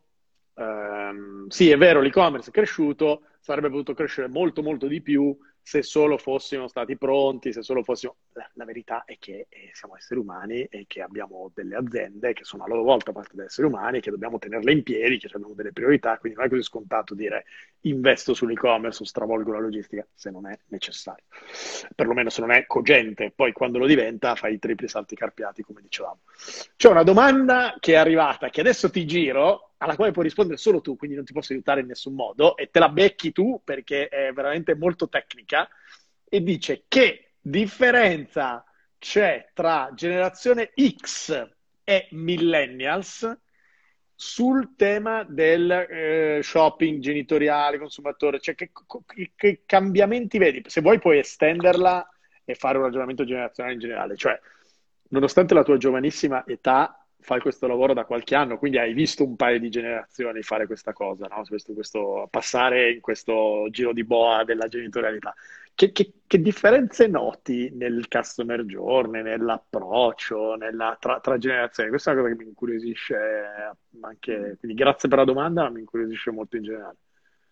A: ehm, sì è vero l'e-commerce è cresciuto, sarebbe potuto crescere molto molto di più se solo fossimo stati pronti, se solo fossimo... La, la verità è che eh, siamo esseri umani e che abbiamo delle aziende che sono a loro volta parte da esseri umani, che dobbiamo tenerle in piedi, che abbiamo delle priorità, quindi non è così scontato dire investo sull'e-commerce o stravolgo la logistica se non è necessario, perlomeno se non è cogente, poi quando lo diventa fai i tripli salti carpiati come dicevamo. C'è una domanda che è arrivata, che adesso ti giro, alla quale puoi rispondere solo tu, quindi non ti posso aiutare in nessun modo, e te la becchi tu perché è veramente molto tecnica, e dice che differenza c'è tra generazione X e millennials sul tema del eh, shopping genitoriale, consumatore, cioè che, che, che cambiamenti vedi? Se vuoi puoi estenderla e fare un ragionamento generazionale in generale, cioè nonostante la tua giovanissima età fai questo lavoro da qualche anno, quindi hai visto un paio di generazioni fare questa cosa, no? questo, questo, passare in questo giro di boa della genitorialità. Che, che, che, differenze noti nel customer journey, nell'approccio, nella, tra, tra, generazioni? Questa è una cosa che mi incuriosisce anche, quindi grazie per la domanda, ma mi incuriosisce molto in generale.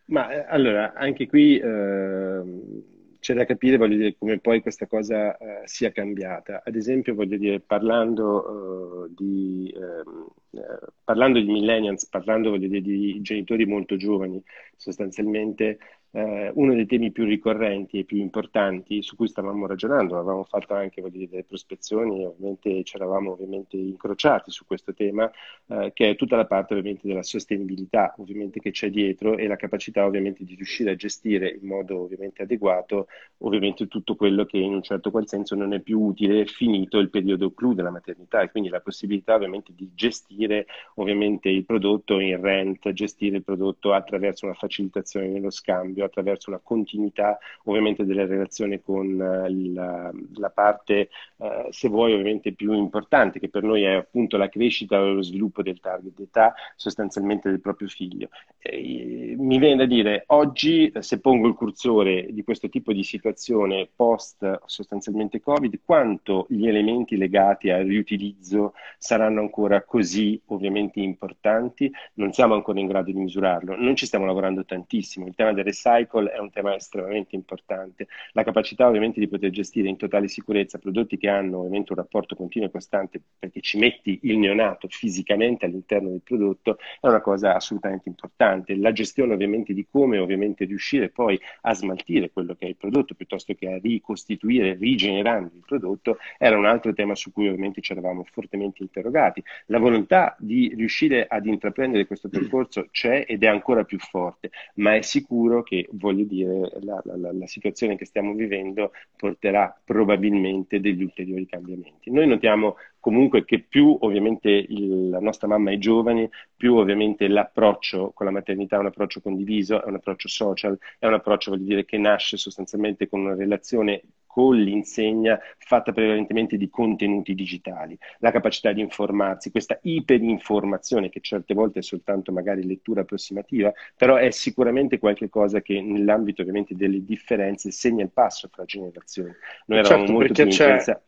B: Ma eh, allora, anche qui... Eh c'è da capire, voglio dire, come poi questa cosa uh, sia cambiata. Ad esempio, voglio dire, parlando, uh, di, uh, parlando di millennials, parlando, voglio dire, di genitori molto giovani, sostanzialmente eh, uno dei temi più ricorrenti e più importanti su cui stavamo ragionando, avevamo fatto anche dire, delle prospezioni, ovviamente ci eravamo ovviamente incrociati su questo tema, eh, che è tutta la parte ovviamente della sostenibilità ovviamente che c'è dietro e la capacità ovviamente di riuscire a gestire in modo ovviamente adeguato ovviamente tutto quello che in un certo qual senso non è più utile finito il periodo clou della maternità e quindi la possibilità ovviamente di gestire ovviamente il prodotto in rent, gestire il prodotto attraverso una facilitazione nello scambio attraverso la continuità ovviamente della relazione con eh, la, la, parte, eh, se vuoi, ovviamente più importante, che per noi è appunto la crescita e lo sviluppo del target d'età sostanzialmente del proprio figlio. E, mi viene da dire, oggi se pongo il cursore di questo tipo di situazione post sostanzialmente Covid, quanto gli elementi legati al riutilizzo saranno ancora così ovviamente importanti? Non siamo ancora in grado di misurarlo, non ci stiamo lavorando tantissimo. Il tema del recycling cycle è un tema estremamente importante. La capacità ovviamente di poter gestire in totale sicurezza prodotti che hanno ovviamente un rapporto continuo e costante perché ci metti il neonato fisicamente all'interno del prodotto è una cosa assolutamente importante. La gestione ovviamente di come ovviamente riuscire poi a smaltire quello che è il prodotto piuttosto che a ricostituire rigenerando il prodotto era un altro tema su cui ovviamente ci eravamo fortemente interrogati. La volontà di riuscire ad intraprendere questo percorso c'è ed è ancora più forte, ma è sicuro che voglio dire la, la, la, situazione che stiamo vivendo porterà probabilmente degli ulteriori cambiamenti. Noi notiamo comunque che più ovviamente il, la nostra mamma è giovane, più ovviamente l'approccio con la maternità è un approccio condiviso, è un approccio social, è un approccio, voglio dire, che nasce sostanzialmente con una relazione con l'insegna fatta prevalentemente di contenuti digitali, la capacità di informarsi, questa iperinformazione che certe volte è soltanto magari lettura approssimativa, però è sicuramente qualcosa che nell'ambito ovviamente delle differenze segna il passo fra generazioni.
A: Noi eravamo certo, molto più c'è,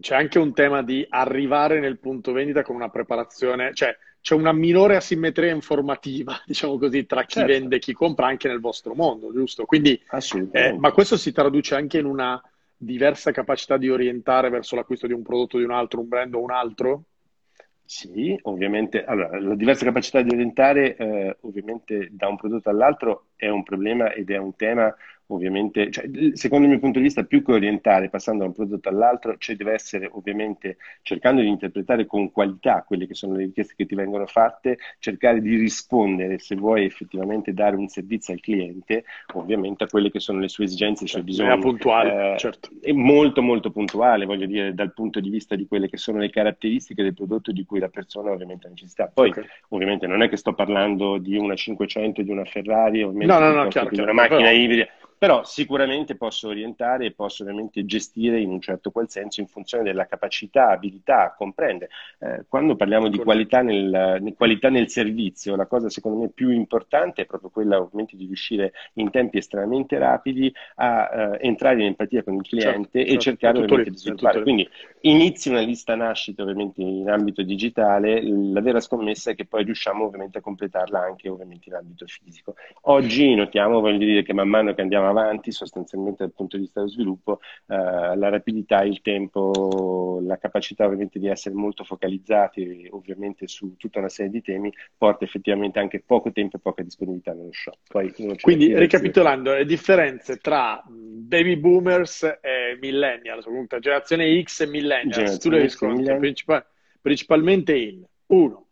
A: c'è anche un tema di arrivare nel punto vendita con una preparazione, cioè c'è una minore asimmetria informativa, (laughs) diciamo così, tra chi certo. vende e chi compra anche nel vostro mondo, giusto? Quindi, eh, ma questo si traduce anche in una diversa capacità di orientare verso l'acquisto di un prodotto di un altro, un brand o un altro?
B: Sì, ovviamente. Allora, la diversa capacità di orientare, eh, ovviamente, da un prodotto all'altro è un problema ed è un tema ovviamente, cioè, secondo il mio punto di vista, più che orientare passando da un prodotto all'altro, cioè deve essere ovviamente cercando di interpretare con qualità quelle che sono le richieste che ti vengono fatte, cercare di rispondere se vuoi effettivamente dare un servizio al cliente, ovviamente a quelle che sono le sue esigenze, i suoi certo, bisogni.
A: puntuale, eh, certo.
B: È molto molto puntuale, voglio dire, dal punto di vista di quelle che sono le caratteristiche del prodotto di cui la persona ovviamente ha necessità. Poi, okay. ovviamente, non è che sto parlando di una 500, di una Ferrari, ovviamente
A: no, no, no, chiaro, chiaro,
B: una macchina però... ibrida però sicuramente posso orientare e posso ovviamente gestire in un certo qual senso in funzione della capacità, abilità a comprendere. Eh, quando parliamo di qualità nel, qualità nel, servizio, la cosa secondo me più importante è proprio quella ovviamente di riuscire in tempi estremamente rapidi a eh, entrare in empatia con il cliente certo, e certo, cercare ovviamente lì, di sviluppare. Quindi inizi una lista nascita ovviamente in ambito digitale, la vera scommessa è che poi riusciamo ovviamente a completarla anche ovviamente in ambito fisico. Oggi notiamo, voglio dire, che man mano che andiamo avanti sostanzialmente dal punto di vista dello sviluppo, eh, la rapidità, il tempo, la capacità ovviamente di essere molto focalizzati ovviamente su tutta una serie di temi porta effettivamente anche poco tempo e poca disponibilità nello shop.
A: Poi, Quindi ricapitolando, le differenze tra baby boomers e millennials, comunque generazione X e millennials, tu le riscontri principal- principalmente in uno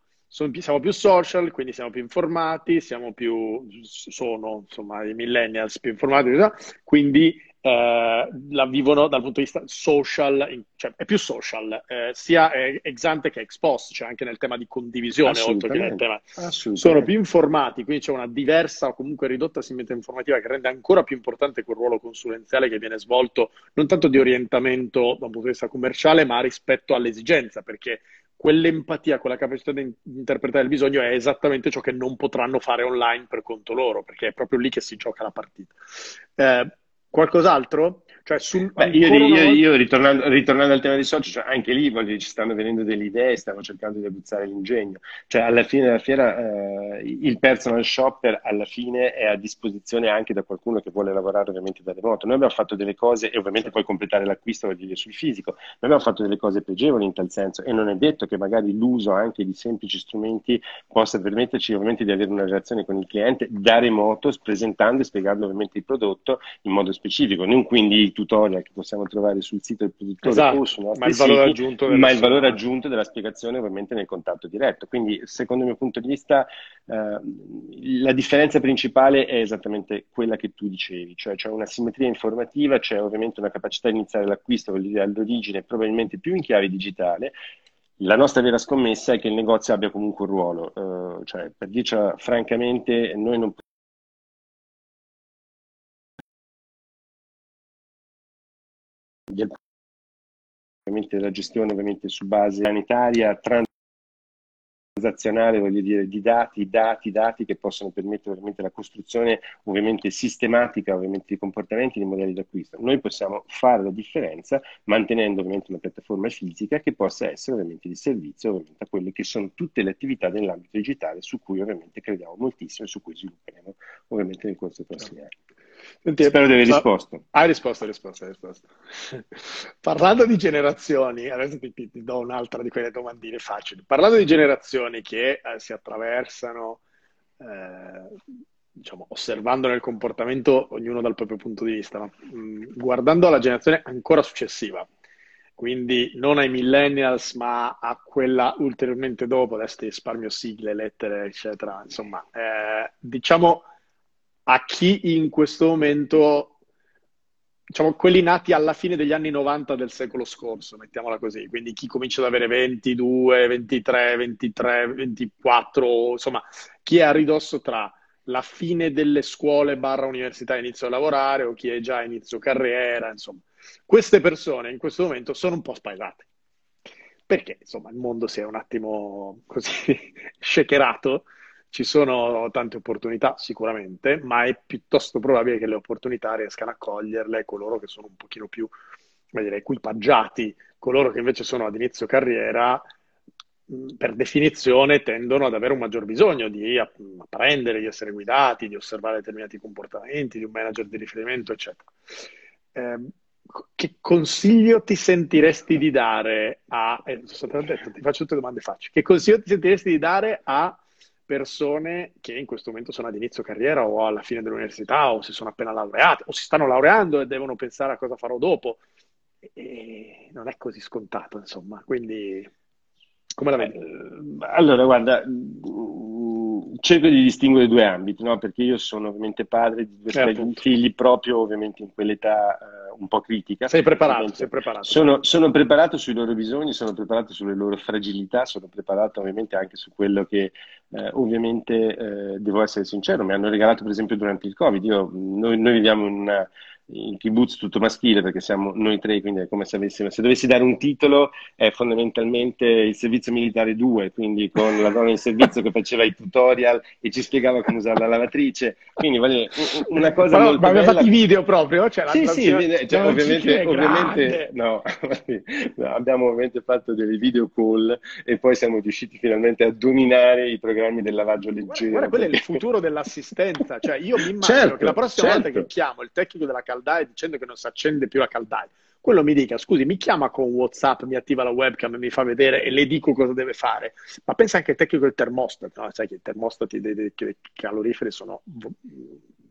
A: siamo più social, quindi siamo più informati, siamo più, sono insomma i millennials più informati, quindi eh, la vivono dal punto di vista social, cioè è più social, eh, sia ex ante che ex post, cioè anche nel tema di condivisione, oltre che nel tema. Sono più informati, quindi c'è una diversa o comunque ridotta simmetria informativa che rende ancora più importante quel ruolo consulenziale che viene svolto non tanto di orientamento da un punto di vista commerciale, ma rispetto all'esigenza, perché quell'empatia, quella capacità di interpretare il bisogno è esattamente ciò che non potranno fare online per conto loro, perché è proprio lì che si gioca la partita. Eh, qualcos'altro? Cioè, sul,
B: Beh, io, io, io ritornando, ritornando, al tema dei social, cioè anche lì voglio, ci stanno venendo delle idee, stiamo cercando di aguzzare l'ingegno. Cioè, alla fine della fiera, eh, il personal shopper alla fine è a disposizione anche da qualcuno che vuole lavorare ovviamente da remoto. Noi abbiamo fatto delle cose, e ovviamente poi completare l'acquisto voglio dire sul fisico, noi abbiamo fatto delle cose pregevoli in tal senso, e non è detto che magari l'uso anche di semplici strumenti possa permetterci ovviamente di avere una relazione con il cliente da remoto, presentando e spiegando ovviamente il prodotto in modo specifico, non quindi tutorial che possiamo trovare sul sito del produttore
A: esatto,
B: o su
A: ma il valore
B: siti,
A: aggiunto,
B: ma il valore aggiunto della spiegazione ovviamente nel contatto diretto. Quindi, secondo il mio punto di vista, eh, la differenza principale è esattamente quella che tu dicevi, cioè c'è una simmetria informativa, c'è ovviamente una capacità di iniziare l'acquisto all'origine probabilmente più in chiave digitale, la nostra vera scommessa è che il negozio abbia comunque un ruolo, uh, cioè per dircela francamente, noi non ovviamente la gestione ovviamente su base sanitaria, transazionale, voglio dire, di dati, dati, dati che possono permettere ovviamente la costruzione ovviamente sistematica ovviamente di comportamenti di modelli d'acquisto. Noi possiamo fare la differenza mantenendo ovviamente una piattaforma fisica che possa essere ovviamente di servizio ovviamente a quelle che sono tutte le attività nell'ambito digitale su cui ovviamente crediamo moltissimo e su cui svilupperemo ovviamente nel corso dei prossimi anni. Senti, Spero di aver risposto.
A: Hai risposto, hai risposto, hai risposto. (laughs) Parlando di generazioni, adesso ti, ti, do un'altra di quelle domandine facili. Parlando di generazioni che eh, si attraversano, eh, diciamo, osservando nel comportamento ognuno dal proprio punto di vista, no? mm, guardando alla generazione ancora successiva, quindi non ai millennials, ma a quella ulteriormente dopo, adesso ti risparmio sigle, lettere, eccetera, insomma, eh, diciamo a chi in questo momento, diciamo, quelli nati alla fine degli anni 90 del secolo scorso, mettiamola così, quindi chi comincia ad avere 22, 23, 23, 24, insomma, chi è a ridosso tra la fine delle scuole barra università inizio a lavorare o chi è già inizio carriera, insomma. Queste persone in questo momento sono un po' spaesate. Perché, insomma, il mondo si è un attimo così (laughs) shakerato ci sono tante opportunità sicuramente, ma è piuttosto probabile che le opportunità riescano a coglierle coloro che sono un pochino più dire, equipaggiati, coloro che invece sono ad inizio carriera per definizione tendono ad avere un maggior bisogno di apprendere, di essere guidati, di osservare determinati comportamenti, di un manager di riferimento, eccetera. Eh, che consiglio ti sentiresti di dare a... Eh, detto, ti faccio tutte domande facili. Che consiglio ti sentiresti di dare a persone che in questo momento sono ad inizio carriera o alla fine dell'università o si sono appena laureate o si stanno laureando e devono pensare a cosa farò dopo. E non è così scontato, insomma. Quindi, come la vedi?
B: Eh, allora, guarda, cerco di distinguere due ambiti, no? perché io sono ovviamente padre di due eh, figli proprio ovviamente in quell'età eh, un po' critica.
A: Sei preparato, sei preparato.
B: Sono, sono, preparato sui loro bisogni, sono preparato sulle loro fragilità, sono preparato ovviamente anche su quello che eh, ovviamente eh, devo essere sincero, mi hanno regalato per esempio durante il Covid. Io, noi, noi viviamo in una in kibbutz tutto maschile perché siamo noi tre, quindi è come se avessimo, se dovessi dare un titolo è fondamentalmente il servizio militare 2, quindi con la donna in servizio che faceva i tutorial e ci spiegava come usare la lavatrice, quindi vale, una cosa Però,
A: ma
B: bella.
A: Ma fatti i video proprio? Cioè,
B: sì, sì, cioè, ovviamente, ovviamente no, (laughs) no, abbiamo ovviamente fatto delle video call e poi siamo riusciti finalmente a dominare i programmi del lavaggio leggero.
A: Guarda, guarda quello è il futuro dell'assistenza, cioè io mi immagino certo, che la prossima certo. volta che chiamo il tecnico della caldaia caldaia dicendo che non si accende più la caldaia. Quello mi dica, scusi, mi chiama con WhatsApp, mi attiva la webcam, mi fa vedere e le dico cosa deve fare. Ma pensa anche al tecnico del termostato, no? sai che i termostati dei, dei, dei caloriferi sono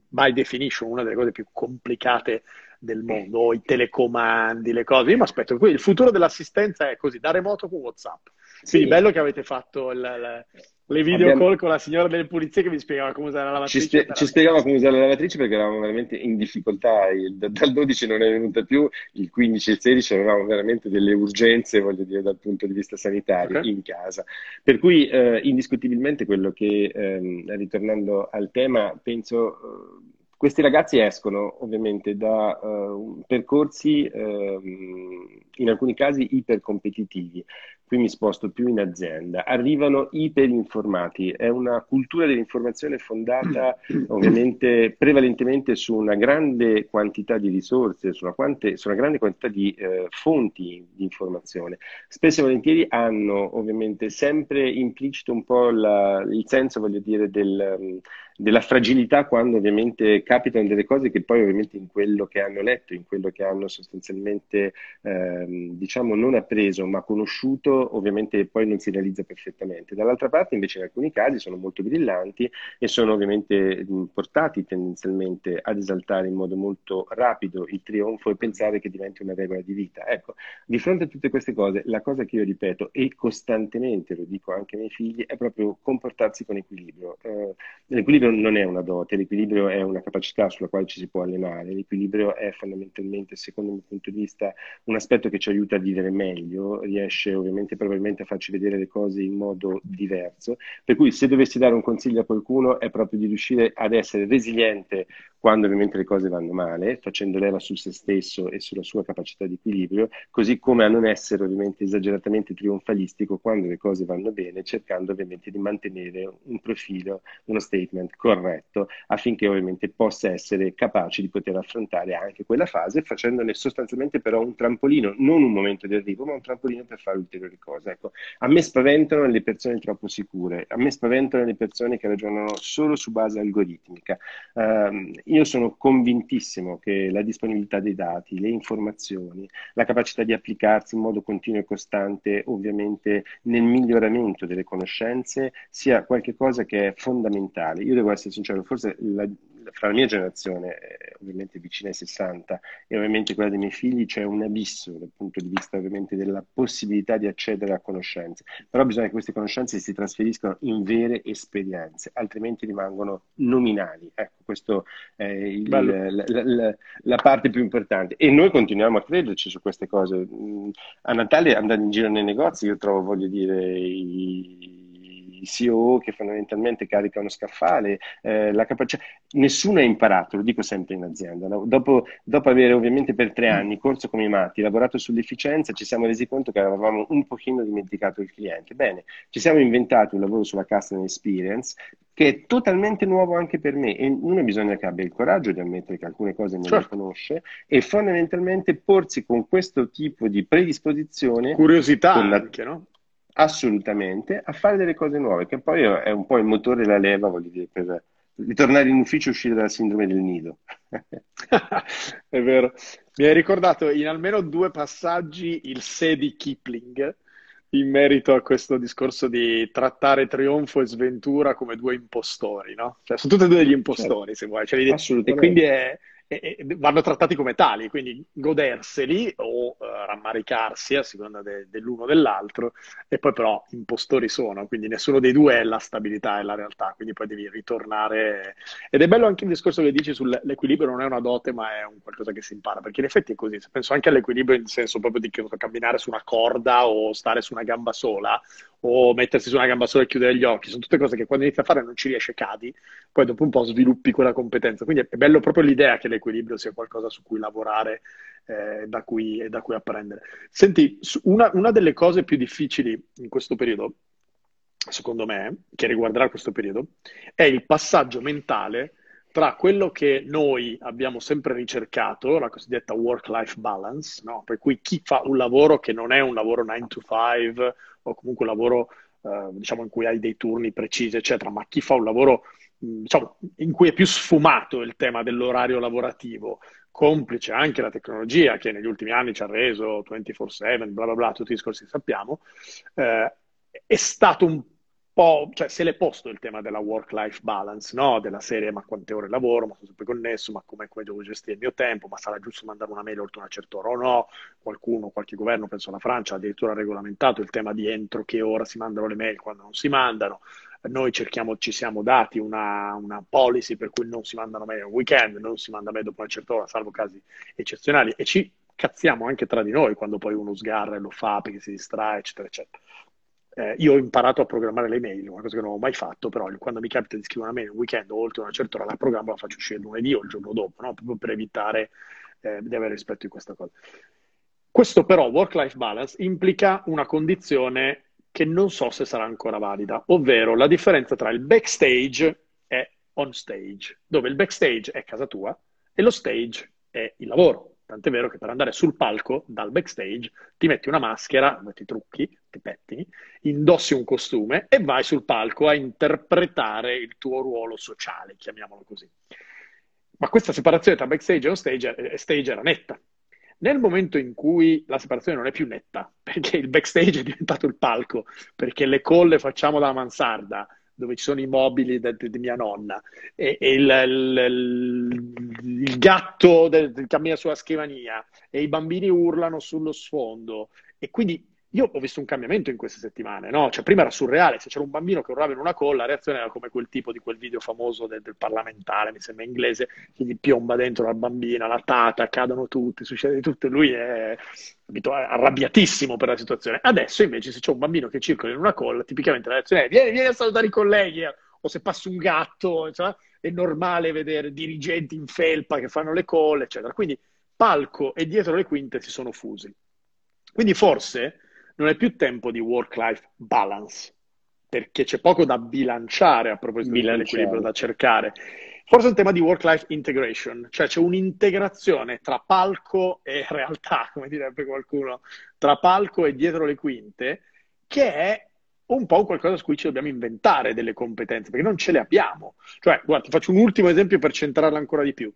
A: by definition una delle cose più complicate del mondo, i telecomandi, le cose. Io mi aspetto, il futuro dell'assistenza è così, da remoto con WhatsApp. Quindi sì. bello che avete fatto il, il le video Abbiamo... call con la signora delle pulizie che vi spiegava come usare la lavatrice.
B: Ci, spie- ci spiegava come usare la lavatrice perché eravamo veramente in difficoltà. Il, dal 12 non è venuta più, il 15 e il 16 avevamo veramente delle urgenze, voglio dire, dal punto di vista sanitario okay. in casa. Per cui eh, indiscutibilmente quello che, ehm, ritornando al tema, penso... Eh, questi ragazzi escono ovviamente da uh, percorsi uh, in alcuni casi ipercompetitivi, qui mi sposto più in azienda, arrivano iperinformati, è una cultura dell'informazione fondata (coughs) ovviamente prevalentemente su una grande quantità di risorse, su una, quante, su una grande quantità di eh, fonti di informazione. Spesso e volentieri hanno ovviamente sempre implicito un po' la, il senso, voglio dire, del della fragilità quando ovviamente capitano delle cose che poi ovviamente in quello che hanno letto, in quello che hanno sostanzialmente ehm, diciamo non appreso ma conosciuto, ovviamente poi non si realizza perfettamente. Dall'altra parte invece in alcuni casi sono molto brillanti e sono ovviamente portati tendenzialmente ad esaltare in modo molto rapido il trionfo e pensare che diventi una regola di vita. Ecco, di fronte a tutte queste cose, la cosa che io ripeto e costantemente lo dico anche ai miei figli è proprio comportarsi con equilibrio. Eh, l'equilibrio non è una dote, l'equilibrio è una capacità sulla quale ci si può allenare, l'equilibrio è fondamentalmente, secondo il mio punto di vista, un aspetto che ci aiuta a vivere meglio, riesce ovviamente probabilmente a farci vedere le cose in modo diverso, per cui se dovessi dare un consiglio a qualcuno è proprio di riuscire ad essere resiliente quando ovviamente le cose vanno male, facendo leva su se stesso e sulla sua capacità di equilibrio, così come a non essere ovviamente esageratamente trionfalistico quando le cose vanno bene, cercando ovviamente di mantenere un profilo, uno statement corretto affinché ovviamente possa essere capace di poter affrontare anche quella fase facendone sostanzialmente però un trampolino, non un momento di arrivo, ma un trampolino per fare ulteriori cose. Ecco, a me spaventano le persone troppo sicure, a me spaventano le persone che ragionano solo su base algoritmica. Uh, io sono convintissimo che la disponibilità dei dati, le informazioni, la capacità di applicarsi in modo continuo e costante ovviamente nel miglioramento delle conoscenze sia qualcosa che è fondamentale. Io devo essere sincero, forse la, fra la mia generazione, eh, ovviamente vicina ai 60, e ovviamente quella dei miei figli, c'è un abisso dal punto di vista ovviamente della possibilità di accedere a conoscenze. Però bisogna che queste conoscenze si trasferiscano in vere esperienze, altrimenti rimangono nominali. Ecco, questa è il, la, la, la, la, parte più importante. E noi continuiamo a crederci su queste cose. A Natale andando in giro nei negozi, io trovo, voglio dire, i i CEO che fondamentalmente caricano uno scaffale, eh, la capacità... Nessuno ha imparato, lo dico sempre in azienda, no? dopo, dopo, avere ovviamente per tre anni corso come i matti, lavorato sull'efficienza, ci siamo resi conto che avevamo un pochino dimenticato il cliente. Bene, ci siamo inventati un lavoro sulla customer experience che è totalmente nuovo anche per me e uno bisogna che abbia il coraggio di ammettere che alcune cose non certo. le conosce e fondamentalmente porsi con questo tipo di predisposizione
A: curiosità la, anche, no?
B: Assolutamente a fare delle cose nuove, che poi è un po' il motore e la leva, voglio dire, per ritornare in ufficio e uscire dalla sindrome del nido. (laughs)
A: è vero. Mi hai ricordato in almeno due passaggi il sé di Kipling in merito a questo discorso di trattare trionfo e sventura come due impostori, no? Cioè, sono tutti e due degli impostori, certo. se vuoi. Cioè, e quindi è, e, e vanno trattati come tali, quindi goderseli o uh, rammaricarsi a seconda de, dell'uno o dell'altro, e poi però impostori sono, quindi nessuno dei due è la stabilità e la realtà, quindi poi devi ritornare. Ed è bello anche il discorso che dici sull'equilibrio non è una dote, ma è un qualcosa che si impara, perché in effetti è così, penso anche all'equilibrio in senso proprio di camminare su una corda o stare su una gamba sola, o mettersi su una gamba sola e chiudere gli occhi, sono tutte cose che quando inizi a fare non ci riesci cadi, poi dopo un po' sviluppi quella competenza. Quindi è bello proprio l'idea che l'equilibrio sia qualcosa su cui lavorare eh, da cui, e da cui apprendere. Senti, una, una delle cose più difficili in questo periodo, secondo me, che riguarderà questo periodo, è il passaggio mentale tra quello che noi abbiamo sempre ricercato, la cosiddetta work-life balance, no? per cui chi fa un lavoro che non è un lavoro 9 to 5 o comunque un lavoro eh, diciamo, in cui hai dei turni precisi, eccetera, ma chi fa un lavoro diciamo, in cui è più sfumato il tema dell'orario lavorativo, complice anche la tecnologia che negli ultimi anni ci ha reso 24/7, bla bla bla, tutti i discorsi che sappiamo, eh, è stato un po', cioè se l'è posto il tema della work-life balance, no? Della serie ma quante ore lavoro, ma sono sempre connesso, ma come, come devo gestire il mio tempo, ma sarà giusto mandare una mail oltre una certa ora o no? Qualcuno, qualche governo, penso la Francia, ha addirittura regolamentato il tema di entro che ora si mandano le mail quando non si mandano. Noi cerchiamo, ci siamo dati una, una policy per cui non si mandano mail nel weekend, non si manda mail dopo una certa ora, salvo casi eccezionali, e ci cazziamo anche tra di noi quando poi uno sgarra e lo fa perché si distrae, eccetera, eccetera. Eh, io ho imparato a programmare le mail, una cosa che non ho mai fatto, però quando mi capita di scrivere una mail un weekend o oltre una certa ora la programma la faccio uscire lunedì o il giorno dopo, no? proprio per evitare eh, di avere rispetto di questa cosa. Questo però, work-life balance, implica una condizione che non so se sarà ancora valida, ovvero la differenza tra il backstage e on stage, dove il backstage è casa tua e lo stage è il lavoro. Tant'è vero che per andare sul palco dal backstage ti metti una maschera, ti trucchi, ti pettini, indossi un costume e vai sul palco a interpretare il tuo ruolo sociale, chiamiamolo così. Ma questa separazione tra backstage e stage, eh, stage era netta. Nel momento in cui la separazione non è più netta, (laughs) perché il backstage è diventato il palco, perché le colle facciamo dalla mansarda, dove ci sono i mobili di mia nonna, e, e il, il, il, gatto del, del cammina sulla scrivania, e i bambini urlano sullo sfondo, e quindi io ho visto un cambiamento in queste settimane, no? Cioè, prima era surreale, se c'era un bambino che urlava in una colla, la reazione era come quel tipo di quel video famoso del, del parlamentare, mi sembra inglese, che gli piomba dentro la bambina, la tata, cadono tutti, succede di tutto, lui è arrabbiatissimo per la situazione. Adesso invece se c'è un bambino che circola in una colla, tipicamente la reazione è vieni, vieni a salutare i colleghi, o se passa un gatto, cioè, è normale vedere dirigenti in felpa che fanno le colle, eccetera. Quindi palco e dietro le quinte si sono fusi. Quindi forse non è più tempo di work-life balance, perché c'è poco da bilanciare a proposito dell'equilibrio da cercare. Forse è un tema di work-life integration, cioè c'è un'integrazione tra palco e (laughs) realtà, come direbbe qualcuno, tra palco e dietro le quinte, che è un po' qualcosa su cui ci dobbiamo inventare delle competenze, perché non ce le abbiamo. Cioè, guarda, ti faccio un ultimo esempio per centrarla ancora di più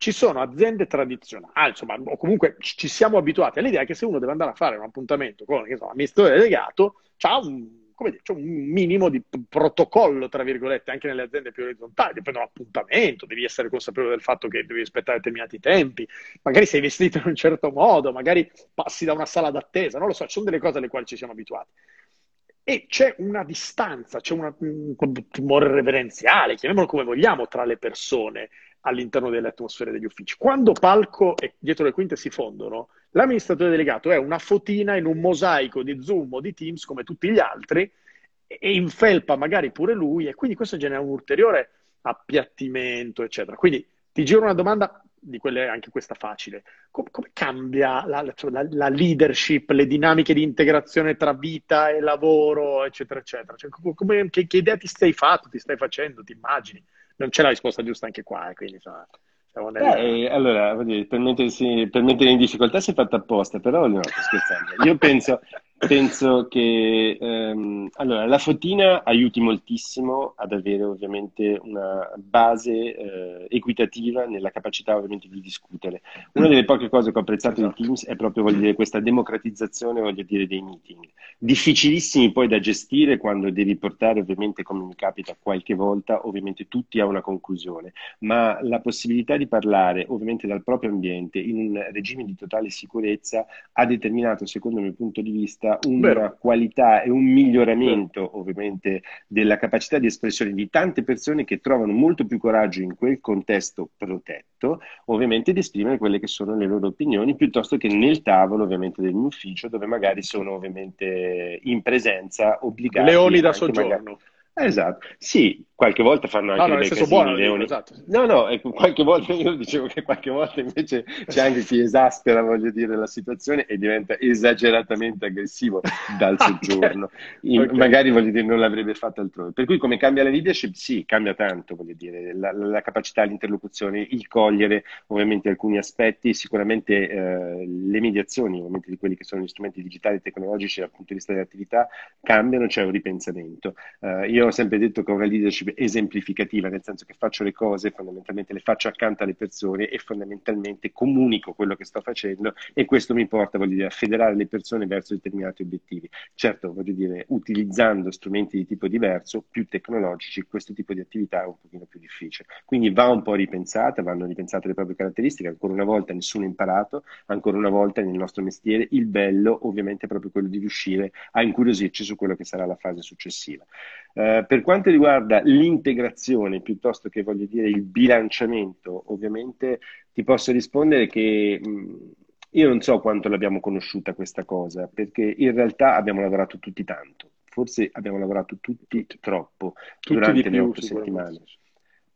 A: ci sono aziende tradizionali, ah, insomma, o comunque ci siamo abituati all'idea che se uno deve andare a fare un appuntamento con l'amministratore delegato, c'ha un, dire, c'è un minimo di protocollo, tra virgolette, anche nelle aziende più orizzontali, dipende dall'appuntamento, devi essere consapevole del fatto che devi rispettare determinati tempi, magari sei vestito in un certo modo, magari passi da una sala d'attesa, non lo so, ci sono delle cose alle quali ci siamo abituati. E c'è una distanza, c'è una, un timore reverenziale, chiamiamolo come vogliamo, tra le persone all'interno delle atmosfere degli uffici. Quando palco e dietro le quinte si fondono, l'amministratore delegato è una fotina in un mosaico di Zoom o di Teams come tutti gli altri e infelpa magari pure lui e quindi questo genera un ulteriore appiattimento, eccetera. Quindi ti giro una domanda di quelle anche questa facile. Com- come cambia la, la, la, leadership, le dinamiche di integrazione tra vita e lavoro, eccetera, eccetera? Cioè, come, che, che idea ti stai fatto, ti stai facendo, ti immagini? Non c'è la risposta giusta anche qua, eh, quindi insomma,
B: eh, allora, per, mettersi, per mettere in difficoltà si è fatta apposta, però no, sto scherzando. Io penso, Penso che ehm, allora, la fotina aiuti moltissimo ad avere ovviamente una base eh, equitativa nella capacità ovviamente di discutere. Una delle poche cose che ho apprezzato esatto. di Teams è proprio voglio dire, questa democratizzazione voglio dire, dei meeting. Difficilissimi poi da gestire quando devi portare ovviamente, come mi capita qualche volta, ovviamente tutti a una conclusione, ma la possibilità di parlare ovviamente dal proprio ambiente in un regime di totale sicurezza ha determinato, secondo il mio punto di vista, una Vero. qualità e un miglioramento Vero. ovviamente della capacità di espressione di tante persone che trovano molto più coraggio in quel contesto protetto, ovviamente di esprimere quelle che sono le loro opinioni, piuttosto che nel tavolo ovviamente del mio ufficio dove magari sono ovviamente in presenza obbligati.
A: Leoni da soggiorno.
B: Magari... Esatto, sì, qualche volta fanno anche
A: no, no,
B: dei casini
A: buono,
B: leoni.
A: Esatto.
B: No, no, ecco, qualche volta io dicevo che qualche volta invece c'è anche chi esaspera, voglio dire, la situazione e diventa esageratamente aggressivo dal (laughs) soggiorno. In, okay. Magari, voglio dire, non l'avrebbe fatto altrove. Per cui come cambia la leadership? Sì, cambia tanto, voglio dire, la, la capacità, l'interlocuzione, il cogliere ovviamente alcuni aspetti, sicuramente eh, le mediazioni, ovviamente di quelli che sono gli strumenti digitali e tecnologici dal punto di vista dell'attività cambiano, c'è un ripensamento. Uh, io ho sempre detto che una leadership esemplificativa, nel senso che faccio le cose, fondamentalmente le faccio accanto alle persone e fondamentalmente comunico quello che sto facendo e questo mi porta, voglio dire, a federare le persone verso determinati obiettivi. Certo, voglio dire, utilizzando strumenti di tipo diverso, più tecnologici, questo tipo di attività è un pochino più difficile. Quindi va un po' ripensata, vanno ripensate le proprie caratteristiche, ancora una volta nessuno ha imparato, ancora una volta nel nostro mestiere il bello ovviamente è proprio quello di riuscire a incuriosirci su quello che sarà la fase successiva. Uh, per quanto riguarda l'integrazione piuttosto che voglio dire il bilanciamento, ovviamente ti posso rispondere che mh, io non so quanto l'abbiamo conosciuta questa cosa, perché in realtà abbiamo lavorato tutti tanto, forse abbiamo lavorato tutti troppo tutti durante le otto settimane.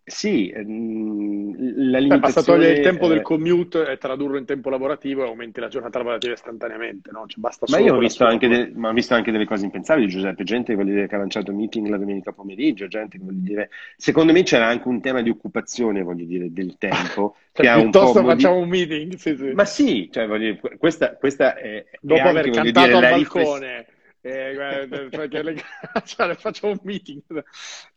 B: Sì,
A: ehm, la limitazione... Basta togliere il tempo del commute e tradurlo in tempo lavorativo e aumenti la giornata lavorativa istantaneamente, no? Cioè, basta
B: ma io ho visto, anche de... ma ho visto anche delle cose impensabili, Giuseppe, gente dire che ha lanciato meeting la domenica pomeriggio, gente che vuol dire... Secondo me c'era anche un tema di occupazione, voglio dire, del (laughs) tempo.
A: cioè,
B: che ha
A: un po' facciamo un meeting, sì, sì.
B: Ma sì, cioè, voglio dire, questa, questa è...
A: Dopo
B: è
A: aver cantato dire, al balcone... Rifless eh, guarda, cioè, (laughs) faccio un meeting.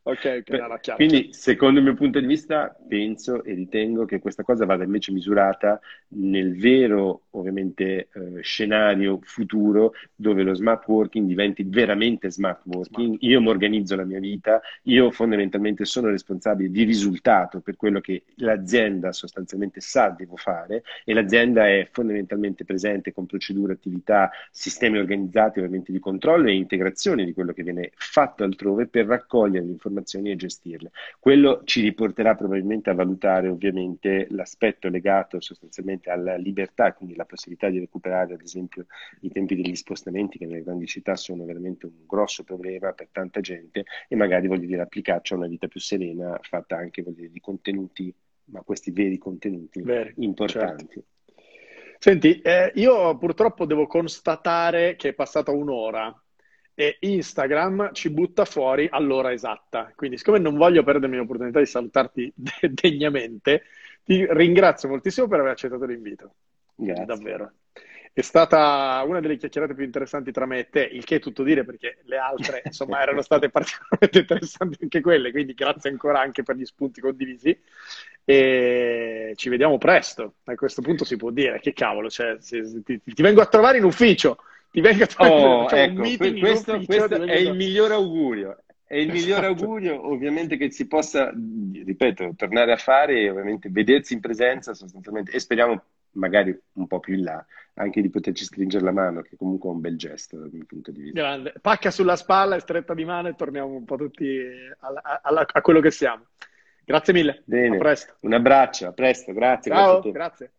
A: Ok,
B: okay no, Quindi, secondo il mio punto di vista, penso e ritengo che questa cosa vada invece misurata nel vero, ovviamente, eh, scenario futuro dove lo smart working diventi veramente smart working. Smart. Io mi organizzo la mia vita, io fondamentalmente sono responsabile di risultato per quello che l'azienda sostanzialmente sa devo fare e l'azienda è fondamentalmente presente con procedure, attività, sistemi organizzati ovviamente di controllo controllo e integrazione di quello che viene fatto altrove per raccogliere le informazioni e gestirle. Quello ci riporterà probabilmente a valutare ovviamente l'aspetto legato sostanzialmente alla libertà, quindi la possibilità di recuperare ad esempio i tempi degli spostamenti che nelle grandi città sono veramente un grosso problema per tanta gente e magari voglio dire applicarci a una vita più serena fatta anche dire, di contenuti, ma questi veri contenuti Veri, importanti. Certo.
A: Senti, eh, io purtroppo devo constatare che è passata un'ora e Instagram ci butta fuori all'ora esatta. Quindi, siccome non voglio perdermi l'opportunità di salutarti (laughs) degnamente, ti ringrazio moltissimo per aver accettato l'invito.
B: Grazie.
A: Davvero. È stata una delle chiacchierate più interessanti tra me e te, il che è tutto dire perché le altre, insomma, erano (laughs) state particolarmente interessanti anche quelle, quindi grazie ancora anche per gli spunti condivisi e ci vediamo presto. A questo punto si può dire, che cavolo, cioè, ti, ti, vengo a trovare in ufficio, ti vengo a trovare
B: oh, ecco, questo, questo è il miglior augurio. È il miglior esatto. augurio, ovviamente, che si possa, ripeto, tornare a fare e ovviamente vedersi in presenza sostanzialmente e speriamo magari un po' più in là, anche di poterci stringere la mano, che comunque è un bel gesto dal mio punto di vista.
A: Grande. Pacca sulla spalla e stretta di mano e torniamo un po' tutti alla, alla, a quello che siamo. Grazie mille.
B: Bene.
A: A presto.
B: Un abbraccio, a presto, grazie.
A: Ciao, grazie.